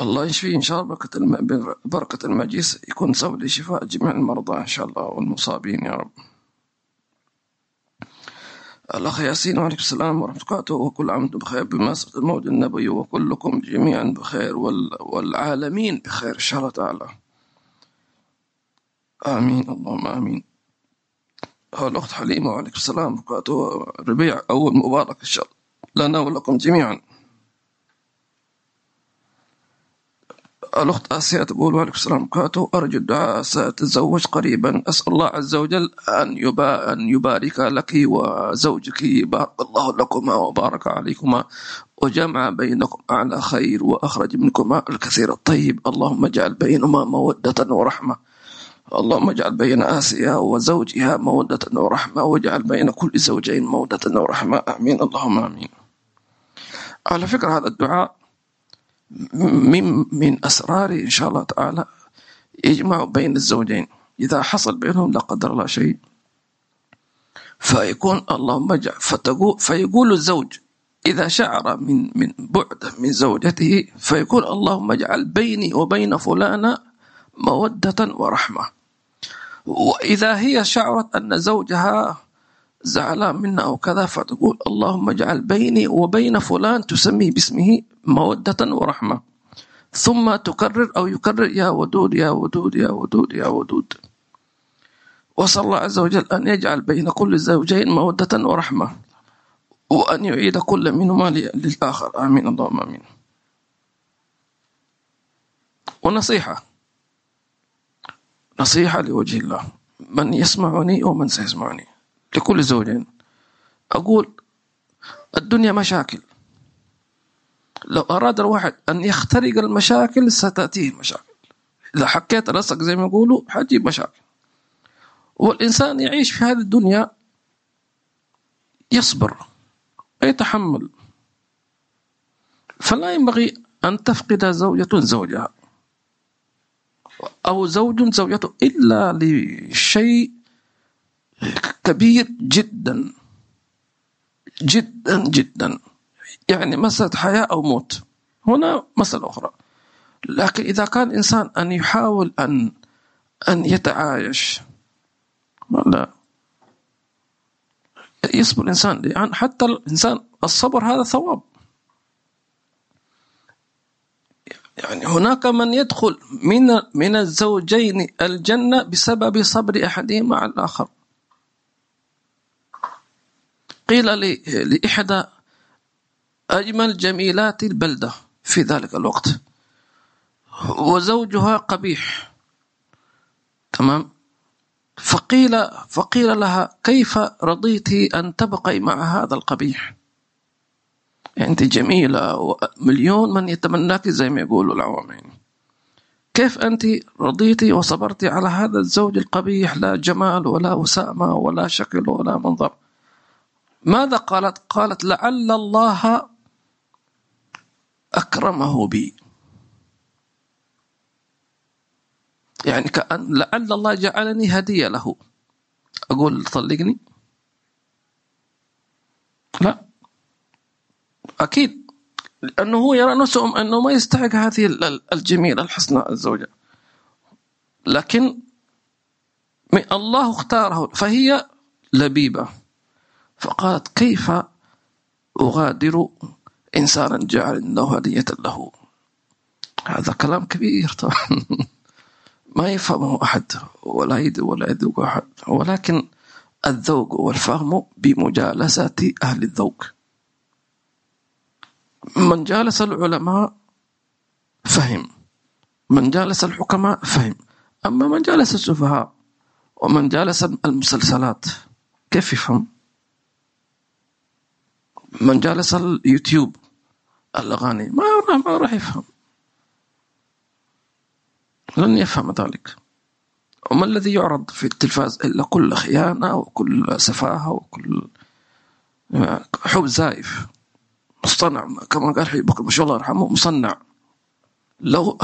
الله يشفي إن شاء الله. بركة الم... بركة المجلس يكون سبب لشفاء جميع المرضى إن شاء الله والمصابين يا رب. الأخ ياسين وعليكم السلام ورحمة الله وكل عام وأنتم بخير. بمناسبة المولد النبوي وكلكم جميعا بخير وال... والعالمين بخير إن شاء الله تعالى. آمين. اللهم آمين. الأخت حليمة وعليكم السلام ورحمة ربيع أول مبارك إن شاء الله. لنا ولكم جميعا. الأخت آسيا تقول وعليكم السلام وبركاته. أرجو الدعاء سأتزوج قريبا. أسأل الله عز وجل أن أن يبارك لك وزوجك بارك الله لكما وبارك عليكما. وجمع بينكم على خير وأخرج منكما الكثير الطيب. اللهم اجعل بينهما مودة ورحمة. اللهم اجعل بين آسيا وزوجها مودة ورحمة. واجعل بين كل زوجين مودة ورحمة. آمين. اللهم آمين. على فكرة هذا الدعاء من من أسرار إن شاء الله تعالى يجمع بين الزوجين. إذا حصل بينهم لا قدر الله شيء. فيكون اللهم اجعل فيقول الزوج إذا شعر من من بعد من زوجته فيقول اللهم اجعل بيني وبين فلانة مودة ورحمة. وإذا هي شعرت أن زوجها زعلان منها أو كذا فتقول اللهم اجعل بيني وبين فلان تسميه باسمه مودة ورحمة. ثم تكرر أو يكرر يا ودود يا ودود يا ودود يا ودود. وصلى الله عز وجل أن يجعل بين كل زوجين مودة ورحمة وأن يعيد كل منهما للآخر. آمين اللهم آمين. ونصيحة. نصيحة لوجه الله. من يسمعني ومن سيسمعني. لكل زوجين أقول الدنيا مشاكل. لو أراد الواحد أن يخترق المشاكل ستأتيه المشاكل. إذا حكيت رأسك زي ما يقولوا حتجيب مشاكل. والإنسان يعيش في هذه الدنيا يصبر ويتحمل فلا ينبغي أن تفقد زوجة زوجها أو زوج زوجته إلا لشيء كبير جدا جدا جدا. يعني مسألة حياة أو موت. هنا مسألة أخرى. لكن إذا كان إنسان أن يحاول أن أن يتعايش لا يصبر الإنسان يعني حتى الإنسان الصبر هذا ثواب. يعني هناك من يدخل من من الزوجين الجنة بسبب صبر أحدهما على الآخر. قيل لإحدى أجمل جميلات البلدة في ذلك الوقت. وزوجها قبيح. تمام؟ فقيل فقيل لها كيف رضيت أن تبقي مع هذا القبيح؟ يعني أنت جميلة ومليون من يتمناك زي ما يقولوا العوامين. كيف أنت رضيتي وصبرتي على هذا الزوج القبيح؟ لا جمال ولا وسامة ولا شكل ولا منظر. ماذا قالت؟ قالت لعل الله أكرمه بي. يعني كأن لعل الله جعلني هدية له. أقول طلقني لا. أكيد. لأنه هو يرى نفسه أنه ما يستحق هذه الجميلة الحسنى الزوجة لكن الله اختاره. فهي لبيبة. فقالت كيف أغادر إنسانا جعل الله هدية له؟ هذا كلام كبير طبعا. ما يفهمه أحد ولا يدري ولا يذوق أحد. ولكن الذوق والفهم بمجالسة أهل الذوق. من جالس العلماء فهم. من جالس الحكماء فهم. أما من جالس السفهاء ومن جالس المسلسلات كيف يفهم؟ من جالس اليوتيوب الأغاني ما راح ما راح يفهم. لن يفهم ذلك. وما الذي يعرض في التلفاز إلا كل خيانة وكل سفاهة وكل حب زائف. مصطنع كما قال حبيب بكر ما شاء الله يرحمه مصنع. لو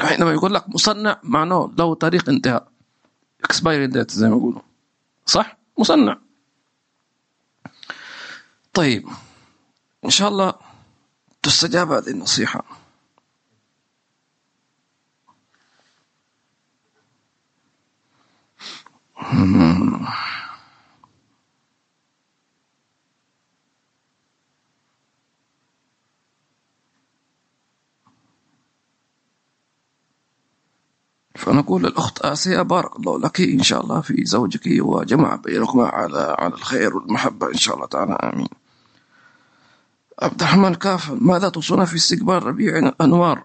حينما يقول لك مصنع معناه له طريق انتهاء. اكسبايري ديت زي ما يقولوا. صح؟ مصنع. طيب إن شاء الله تستجاب هذه النصيحة. فنقول للأخت آسيا بارك الله لك إن شاء الله في زوجك وجمع بينكما على على الخير والمحبة إن شاء الله تعالى. آمين. عبد الرحمن كاف ماذا توصون في استقبال ربيع الأنوار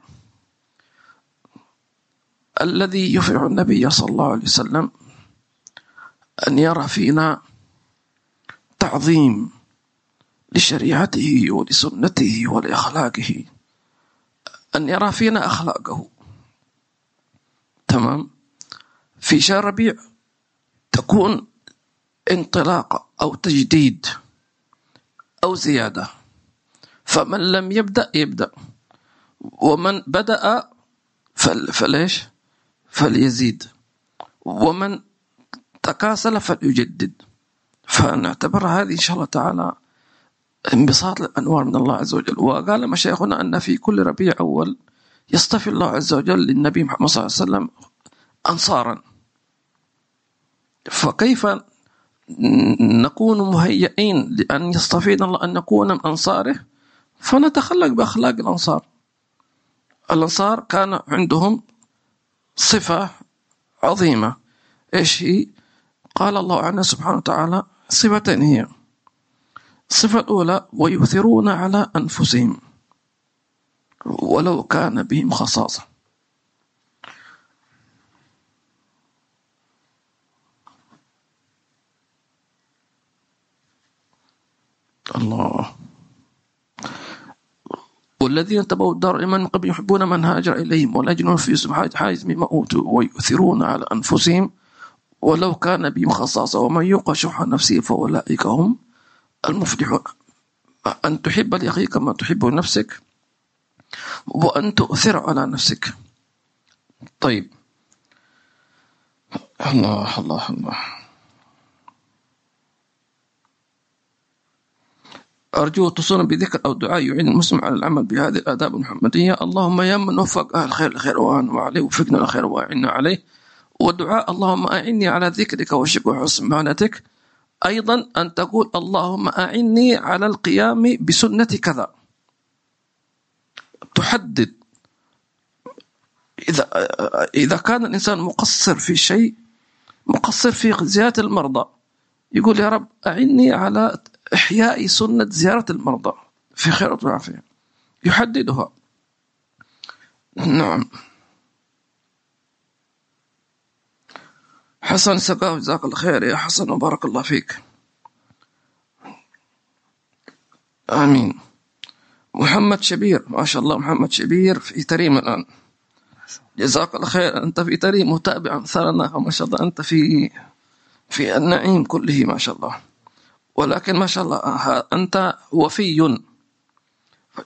الذي يفرح النبي صلى الله عليه وسلم أن يرى فينا تعظيم لشريعته ولسنته ولأخلاقه أن يرى فينا أخلاقه. تمام؟ في شهر ربيع تكون انطلاقة أو تجديد أو زيادة. فمن لم يبدأ يبدأ. ومن بدأ فليش؟ فليزيد. ومن تكاسل فليجدد. فنعتبر هذه إن شاء الله تعالى انبساط الأنوار من الله عز وجل. وقال مشايخنا أن في كل ربيع أول يصطفي الله عز وجل للنبي محمد صلى الله عليه وسلم أنصارا. فكيف نكون مهيئين لأن يصطفينا الله أن نكون من أنصاره؟ فنتخلق بأخلاق الأنصار. الأنصار كان عندهم صفة عظيمة. إيش هي؟ قال الله عنه سبحانه وتعالى صفتين هي. الصفة الأولى ويؤثرون على أنفسهم. ولو كان بهم خصاصة. الله. والذين تبوا الدار من قبل يحبون من هاجر إليهم ولا يجدون في يوسف حاجز مما أوتوا ويؤثرون على أنفسهم ولو كان بهم خصاصة ومن يوق شح نفسه فأولئك هم المفلحون. أن تحب لأخيك كما تحب نفسك وأن تؤثر على نفسك. طيب. الله الله الله. أرجو اتصولا بذكر أو دعاء يعين المسلم على العمل بهذه الآداب المحمدية. اللهم يا من وفق أهل الخير الخير وعليه وفقنا الخير وأعنا عليه. ودعاء اللهم أعني على ذكرك وشكر وحسن معانتك أيضا أن تقول اللهم أعني على القيام بسنة كذا. تحدد. إذا إذا كان الإنسان مقصر في شيء مقصر في زيارة المرضى يقول يا رب أعني على إحياء سنة زيارة المرضى في خير وعافية يحددها. نعم. حسن سقاف جزاك الله خير يا حسن وبارك الله فيك. آمين. محمد شبير ما شاء الله محمد شبير في تريم الآن. جزاك الله خير أنت في تريم متابع أمثالنا ما شاء الله أنت في في النعيم كله ما شاء الله. ولكن ما شاء الله أنت وفي.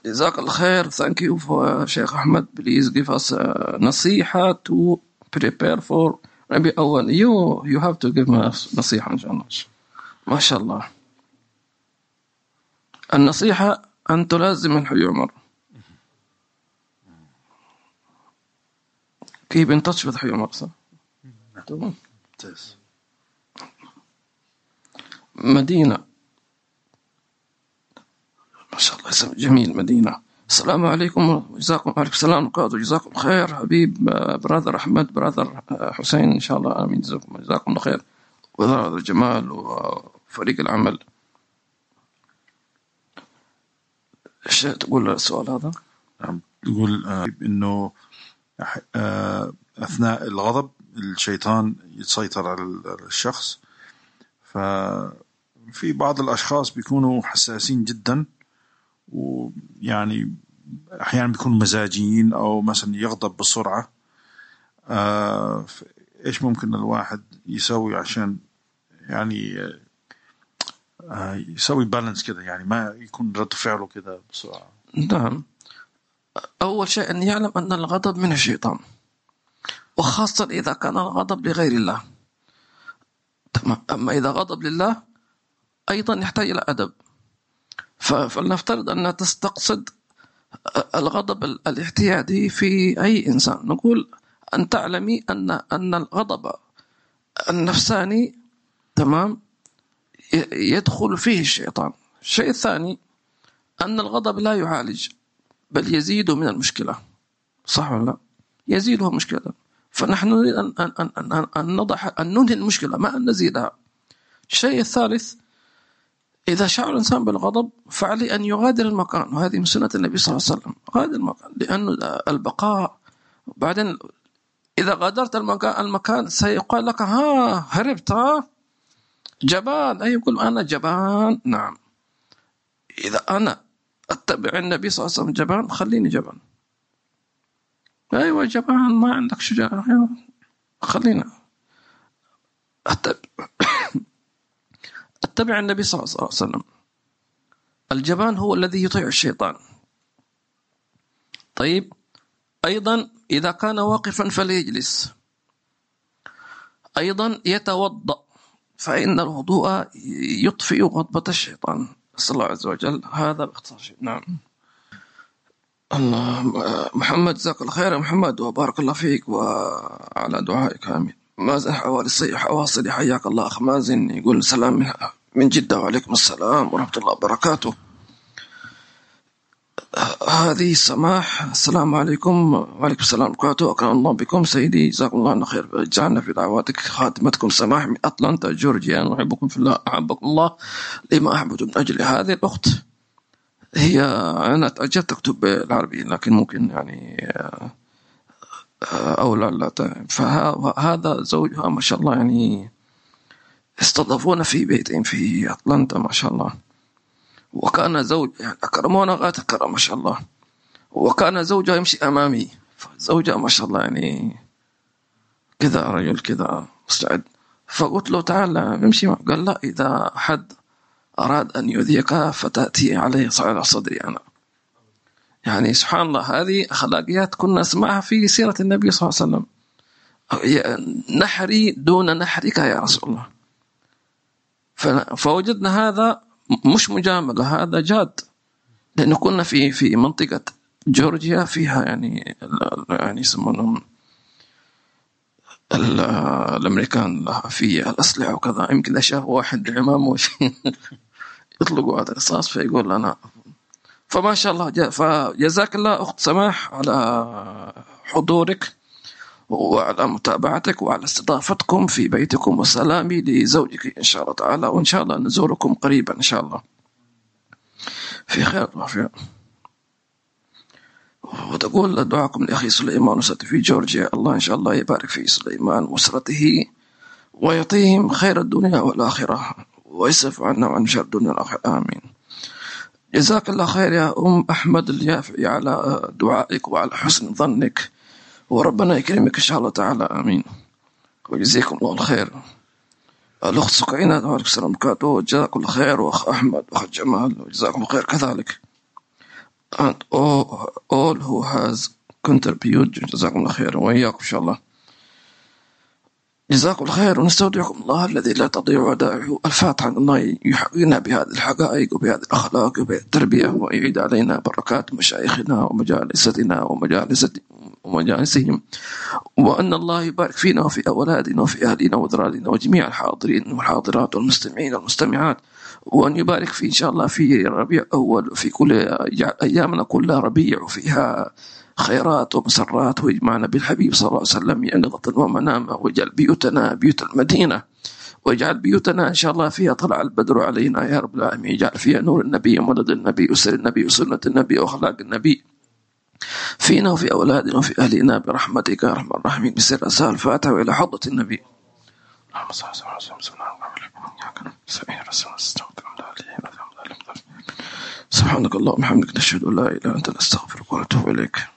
جزاك الله خير. Thank you for Sheikh Ahmed please give us a نصيحة to prepare for ربي أول. You you have to give us نصيحة إن شاء الله. ما شاء الله. النصيحة أن تلازم الحي عمر. Keep in touch with حي عمر صح؟ تمام. مدينة. ما شاء الله اسم جميل مدينة. السلام عليكم وجزاكم عليكم السلام وجزاكم خير حبيب برادر أحمد برادر حسين إن شاء الله آمين جزاكم جزاكم الله خير. وزارة الجمال وفريق العمل. إيش تقول السؤال هذا؟ نعم تقول آه إنه آه أثناء الغضب الشيطان يتسيطر على الشخص ففي بعض الأشخاص بيكونوا حساسين جدا ويعني أحيانا بيكونوا مزاجيين أو مثلا يغضب بسرعة. آه إيش ممكن الواحد يسوي عشان يعني آه يسوي بالانس كده يعني ما يكون رد فعله كده بسرعة؟ نعم. أول شيء أن يعلم أن الغضب من الشيطان وخاصة إذا كان الغضب لغير الله. تمام. أما إذا غضب لله أيضا يحتاج إلى أدب. فلنفترض أنها تستقصد الغضب الاعتيادي في أي إنسان. نقول أن تعلمي أن أن الغضب النفساني تمام يدخل فيه الشيطان. الشيء الثاني أن الغضب لا يعالج بل يزيد من المشكلة. صح ولا لا؟ يزيدها مشكلة. فنحن نريد أن, أن, أن, أن, أن نضع أن ننهي المشكلة ما أن نزيدها. الشيء الثالث إذا شعر الإنسان بالغضب فعليه أن يغادر المكان. وهذه من سنة النبي صلى الله عليه وسلم. غادر المكان لأن البقاء بعدين إذا غادرت المكان, المكان سيقال لك ها هربت ها؟ جبان. أي يقول أنا جبان. نعم. إذا أنا أتبع النبي صلى الله عليه وسلم جبان خليني جبان. أيوة جبان ما عندك شجاعة. خلينا. أتبع. اتبع النبي صلى الله عليه وسلم. الجبان هو الذي يطيع الشيطان. طيب أيضا إذا كان واقفا فليجلس. أيضا يتوضأ فإن الوضوء يطفئ غضبة الشيطان. نسأل الله عز وجل هذا باختصار نعم. الله محمد جزاك الله خير يا محمد وبارك الله فيك وعلى دعائك آمين. مازن حوالي حواصلي حياك الله أخ مازن يقول سلام. جدة وعليكم السلام ورحمة الله وبركاته. هذه سماح السلام عليكم وعليكم السلام وبركاته. أكرم الله بكم سيدي جزاكم الله خير. جعلنا في دعواتك خاتمتكم سماح من أتلانتا جورجيا. نحبكم في الله أحبكم الله لما أحببت من أجل هذه الأخت. هي أنا تأجلت تكتب بالعربي لكن ممكن يعني أو لا لا فهذا زوجها ما شاء الله يعني استضافونا في بيتين في أتلانتا ما شاء الله. وكان زوج يعني أكرمونا غاية الكرم ما شاء الله. وكان زوجها يمشي أمامي. زوجها ما شاء الله يعني كذا رجل كذا مستعد. فقلت له تعال نمشي قال لا إذا أحد أراد أن يؤذيك فتأتي عليه على صدري أنا. يعني سبحان الله هذه أخلاقيات كنا نسمعها في سيرة النبي صلى الله عليه وسلم. نحري دون نحرك يا رسول الله. فوجدنا هذا مش مجاملة هذا جاد. لأنه كنا في في منطقة جورجيا فيها يعني يعني يسمونهم الأمريكان في الأسلحة وكذا. يمكن شاف واحد بعمامه يطلقوا هذا الرصاص فيقول أنا. فما شاء الله فجزاك الله أخت سماح على حضورك. وعلى متابعتك وعلى استضافتكم في بيتكم وسلامي لزوجك إن شاء الله تعالى وإن شاء الله نزوركم قريبا إن شاء الله. في خير وعافية وتقول دعاكم لأخي سليمان وستي في جورجيا. الله إن شاء الله يبارك في سليمان وأسرته ويعطيهم خير الدنيا والآخرة ويصرف عنا وعن شر الدنيا والآخرة. آمين. جزاك الله خير يا أم أحمد اليافعي على دعائك وعلى حسن ظنك. وربنا يكرمك إن شاء الله تعالى. آمين. ويجزيكم الله الخير. الأخت سكينة وعليكم السلام. وبركاته جزاكم الله خير. وأخ أحمد وأخ جمال وجزاكم خير. كذلك. And all, all who has contributed جزاكم الله خير. وإياكم إن شاء الله. جزاكم الله خير ونستودعكم الله الذي لا تضيع ودائعه الفاتحة الله يحيينا بهذه الحقائق وبهذه الأخلاق وبهذه التربية ويعيد علينا بركات مشايخنا ومجالستنا ومجالستنا ومجالسهم. وأن الله يبارك فينا وفي أولادنا وفي أهلنا وذرارنا وجميع الحاضرين والحاضرات والمستمعين والمستمعات. وأن يبارك في إن شاء الله في ربيع أول في كل أيامنا كلها ربيع وفيها خيرات ومسرات ويجمعنا بالحبيب صلى الله عليه وسلم. ينضة ومنامة واجعل بيوتنا بيوت المدينة واجعل بيوتنا إن شاء الله فيها طلع البدر علينا يا رب العالمين. اجعل فيها نور النبي ومدد النبي وسر النبي وسنة النبي وأخلاق النبي فينا وفي أولادنا وفي أهلنا برحمتك يا أرحم الراحمين. بسر أسال الفاتحة وإلى حضرة النبي. اللهم صل على سيدنا محمد سبحانك اللهم وبحمدك نشهد أن لا إله إلا أنت نستغفرك ونتوب إليك.